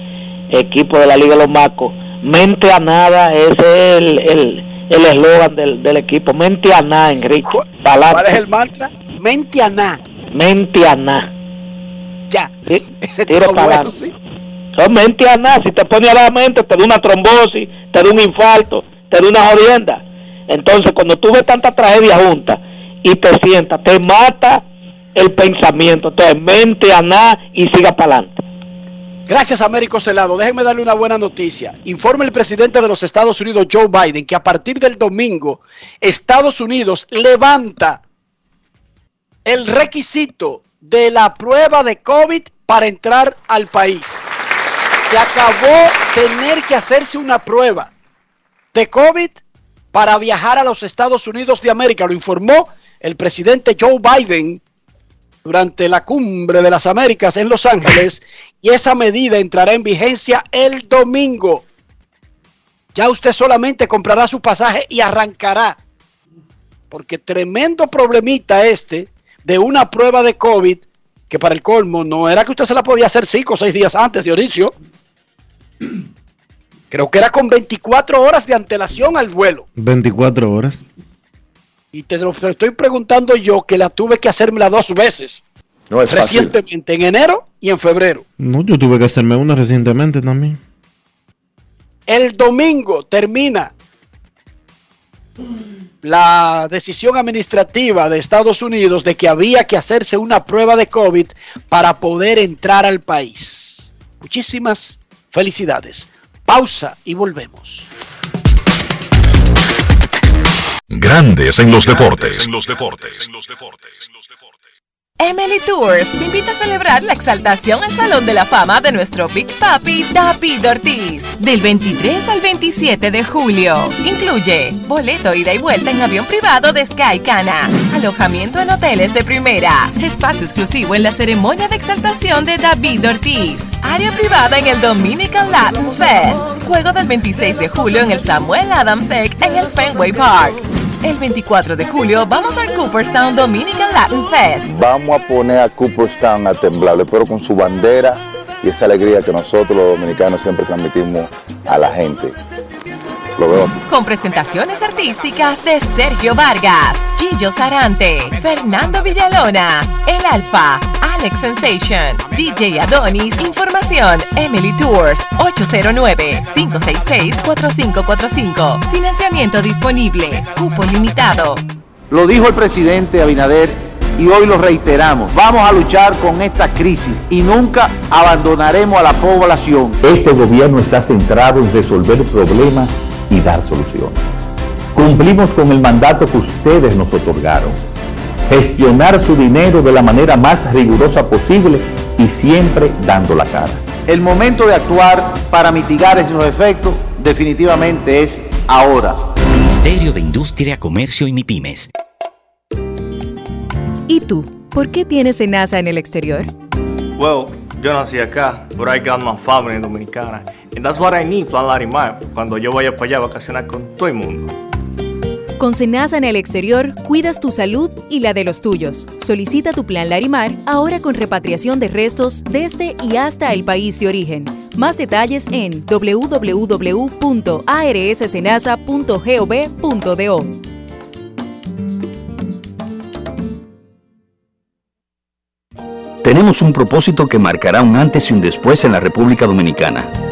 [SPEAKER 35] equipo de la Liga de los Macos, mente a nada, ese es el el eslogan del, del equipo, mente a nada, Enrique.
[SPEAKER 5] ¿Cuál es el mantra? Mente a nada.
[SPEAKER 35] Mente a nada
[SPEAKER 5] ya.
[SPEAKER 35] Ese tiro para sí. mente a nada, si te pone a la mente, te da una trombosis, te da un infarto, te da una jodienda. Entonces, cuando tú ves tanta tragedia junta y te sientas, te mata el pensamiento. Entonces, mente a nada y siga para adelante.
[SPEAKER 5] Gracias, Américo Celado. Déjenme darle una buena noticia. Informa el presidente de los Estados Unidos, Joe Biden, que a partir del domingo, Estados Unidos levanta el requisito de la prueba de COVID para entrar al país. Se acabó tener que hacerse una prueba de COVID para viajar a los Estados Unidos de América. Lo informó el presidente Joe Biden durante la cumbre de las Américas en Los Ángeles y esa medida entrará en vigencia el domingo. Ya usted solamente comprará su pasaje y arrancará. Porque tremendo problemita este de una prueba de COVID que para el colmo no era que usted se la podía hacer cinco o seis días antes, Dionisio. Creo que era con 24 horas de antelación al vuelo.
[SPEAKER 3] 24 horas.
[SPEAKER 5] Y te lo te estoy preguntando yo que la tuve que hacérmela dos veces.
[SPEAKER 36] No es fácil.
[SPEAKER 5] Recientemente, en enero y en febrero.
[SPEAKER 3] No, yo tuve que hacerme una recientemente también.
[SPEAKER 5] El domingo termina la decisión administrativa de Estados Unidos de que había que hacerse una prueba de COVID para poder entrar al país. Muchísimas felicidades. Pausa y volvemos.
[SPEAKER 2] Grandes en los deportes.
[SPEAKER 16] Emily Tours te invita a celebrar la exaltación al Salón de la Fama de nuestro Big Papi David Ortiz del 23 al 27 de julio. Incluye boleto ida y vuelta en avión privado de Sky Cana, alojamiento en hoteles de primera, espacio exclusivo en la ceremonia de exaltación de David Ortiz, área privada en el Dominican Latin Fest, juego del 26 de julio en el Samuel Adams Deck en el Fenway Park. El 24 de julio vamos al Cooperstown Dominican Latin Fest.
[SPEAKER 17] Vamos a poner a Cooperstown a temblar, pero con su bandera y esa alegría que nosotros los dominicanos siempre transmitimos a la gente. Lo veo.
[SPEAKER 16] Con presentaciones artísticas de Sergio Vargas, Gillo Sarante, Fernando Villalona, El Alfa, Alex Sensation, DJ Adonis, Información, Emily Tours, 809-566-4545. Financiamiento disponible, cupo limitado.
[SPEAKER 37] Lo dijo el presidente Abinader y hoy lo reiteramos. Vamos a luchar con esta crisis y nunca abandonaremos a la población.
[SPEAKER 22] Este gobierno está centrado en resolver problemas y dar soluciones. Cumplimos con el mandato que ustedes nos otorgaron. Gestionar su dinero de la manera más rigurosa posible y siempre dando la cara.
[SPEAKER 37] El momento de actuar para mitigar esos efectos definitivamente es ahora.
[SPEAKER 38] Ministerio de Industria, Comercio y MIPIMES.
[SPEAKER 9] ¿Y tú? ¿Por qué tienes enaza en el exterior?
[SPEAKER 10] Well, yo nací acá, but I got my family dominicana. And that's what I need, Plan Larimar, cuando yo vaya para allá a vacacionar con todo el mundo.
[SPEAKER 9] Con Senasa en el exterior, cuidas tu salud y la de los tuyos. Solicita tu plan Larimar ahora con repatriación de restos desde y hasta el país de origen. Más detalles en www.arssenasa.gov.do.
[SPEAKER 23] Tenemos un propósito que marcará un antes y un después en la República Dominicana.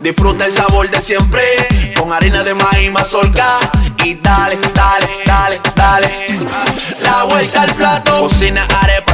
[SPEAKER 12] disfruta el sabor de siempre con harina de maíz mazorca y dale, dale, dale, dale. La vuelta al plato, cocina arepa,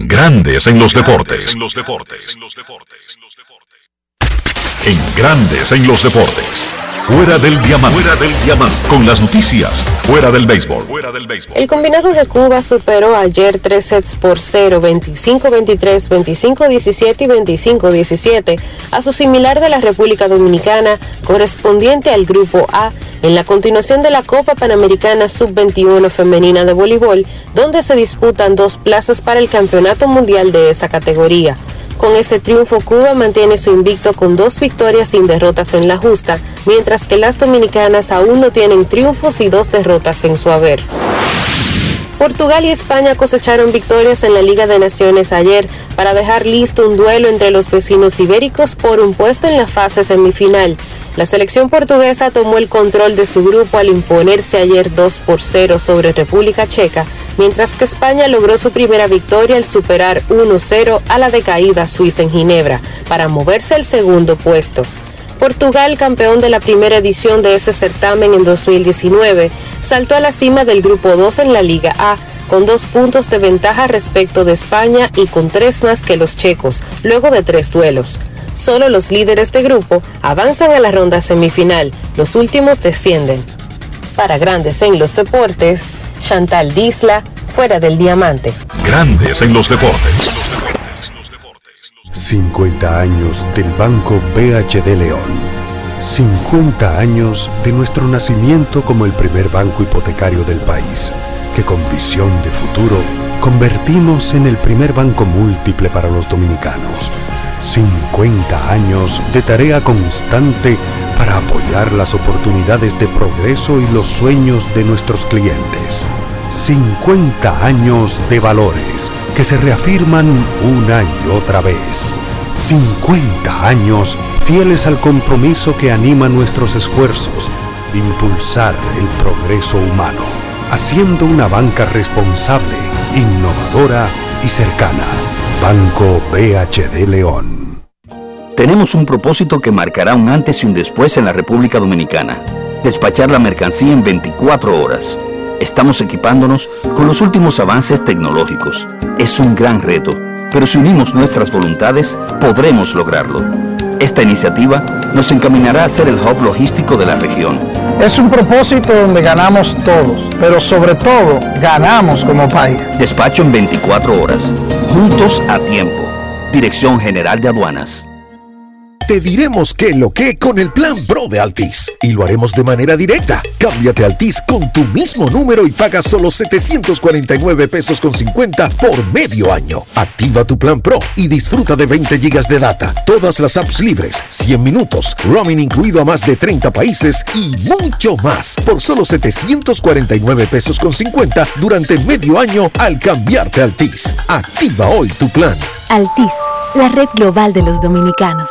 [SPEAKER 2] Grandes en los deportes. En los deportes. En Grandes en los deportes. Fuera del diamante. Fuera del diamante. Con las noticias. Fuera del béisbol. Fuera del béisbol.
[SPEAKER 39] El combinado de Cuba superó ayer tres sets por 0, 25-23, 25-17 y 25-17 a su similar de la República Dominicana correspondiente al Grupo A en la continuación de la Copa Panamericana Sub-21 femenina de voleibol, donde se disputan dos plazas para el Campeonato Mundial de esa categoría. Con ese triunfo, Cuba mantiene su invicto con dos victorias sin derrotas en la justa, mientras que las dominicanas aún no tienen triunfos y dos derrotas en su haber. Portugal y España cosecharon victorias en la Liga de Naciones ayer para dejar listo un duelo entre los vecinos ibéricos por un puesto en la fase semifinal. La selección portuguesa tomó el control de su grupo al imponerse ayer 2 por 0 sobre República Checa, mientras que España logró su primera victoria al superar 1-0 a la decaída Suiza en Ginebra para moverse al segundo puesto. Portugal, campeón de la primera edición de ese certamen en 2019, saltó a la cima del Grupo 2 en la Liga A, con dos puntos de ventaja respecto de España y con tres más que los checos, luego de tres duelos. Solo los líderes de grupo avanzan a la ronda semifinal, los últimos descienden. Para Grandes en los Deportes, Chantal Disla, fuera del diamante.
[SPEAKER 2] Grandes en los deportes.
[SPEAKER 20] 50 años del Banco BHD León. 50 años de nuestro nacimiento como el primer banco hipotecario del país, que con visión de futuro convertimos en el primer banco múltiple para los dominicanos. 50 años de tarea constante para apoyar las oportunidades de progreso y los sueños de nuestros clientes. 50 años de valores que se reafirman una y otra vez. 50 años fieles al compromiso que anima nuestros esfuerzos, impulsar el progreso humano, haciendo una banca responsable, innovadora y cercana. Banco BHD León.
[SPEAKER 23] Tenemos un propósito que marcará un antes y un después en la República Dominicana. Despachar la mercancía en 24 horas. Estamos equipándonos con los últimos avances tecnológicos. Es un gran reto, pero si unimos nuestras voluntades, podremos lograrlo. Esta iniciativa nos encaminará a ser el hub logístico de la región.
[SPEAKER 24] Es un propósito donde ganamos todos, pero sobre todo ganamos como país.
[SPEAKER 23] Despacho en 24 horas, juntos a tiempo. Dirección General de Aduanas.
[SPEAKER 11] Te diremos qué lo que con el plan Pro de Altis. Y lo haremos de manera directa. Cámbiate Altis con tu mismo número y paga solo 749 pesos con 50 por medio año. Activa tu plan Pro y disfruta de 20 gigas de data, todas las apps libres, 100 minutos, roaming incluido a más de 30 países y mucho más por solo 749 pesos con 50 durante medio año al cambiarte Altis. Activa hoy tu plan.
[SPEAKER 40] Altis, la red global de los dominicanos.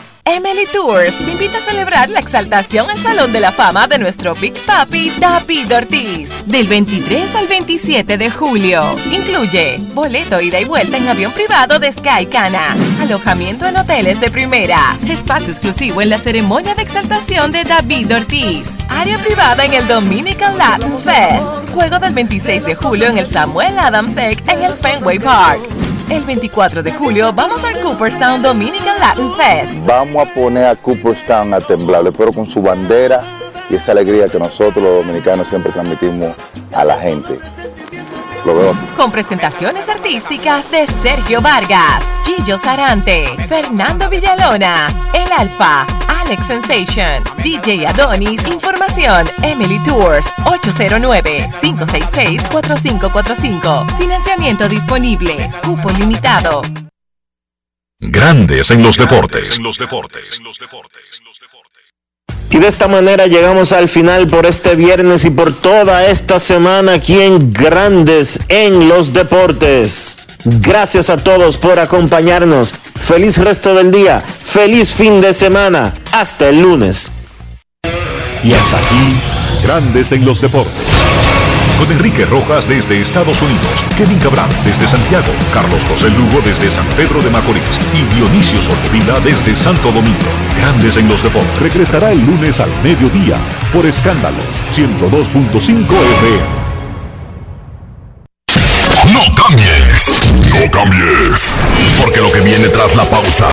[SPEAKER 16] Emily Tours te invita a celebrar la exaltación al Salón de la Fama de nuestro Big Papi David Ortiz del 23 al 27 de julio. Incluye boleto ida y vuelta en avión privado de Sky Cana, alojamiento en hoteles de primera, espacio exclusivo en la ceremonia de exaltación de David Ortiz, área privada en el Dominican Latin Fest, juego del 26 de julio en el Samuel Adams Deck en el Fenway Park. El 24 de julio vamos al Cooperstown Dominican Latin Fest.
[SPEAKER 17] Vamos a poner a Cooperstown a temblar, pero con su bandera y esa alegría que nosotros los dominicanos siempre transmitimos a la gente. Lo veo.
[SPEAKER 16] Con presentaciones artísticas de Sergio Vargas, Gillo Sarante, Fernando Villalona, El Alfa, Alex Sensation, DJ Adonis, Información, Emily Tours, 809-566-4545. Financiamiento disponible, cupo limitado.
[SPEAKER 2] Grandes en los deportes.
[SPEAKER 3] Y de esta manera llegamos al final por este viernes y por toda esta semana aquí en Grandes en los Deportes. Gracias a todos por acompañarnos. Feliz resto del día. Feliz fin de semana. Hasta el lunes.
[SPEAKER 2] Y hasta aquí, Grandes en los Deportes. con Enrique Rojas desde Estados Unidos, Kevin Cabral desde Santiago, Carlos José Lugo desde San Pedro de Macorís y Dionisio Solterida desde Santo Domingo. Grandes en los deportes.
[SPEAKER 11] Regresará el lunes al mediodía por Escándalo 102.5 FM.
[SPEAKER 41] No cambies, no cambies, porque lo que viene tras la pausa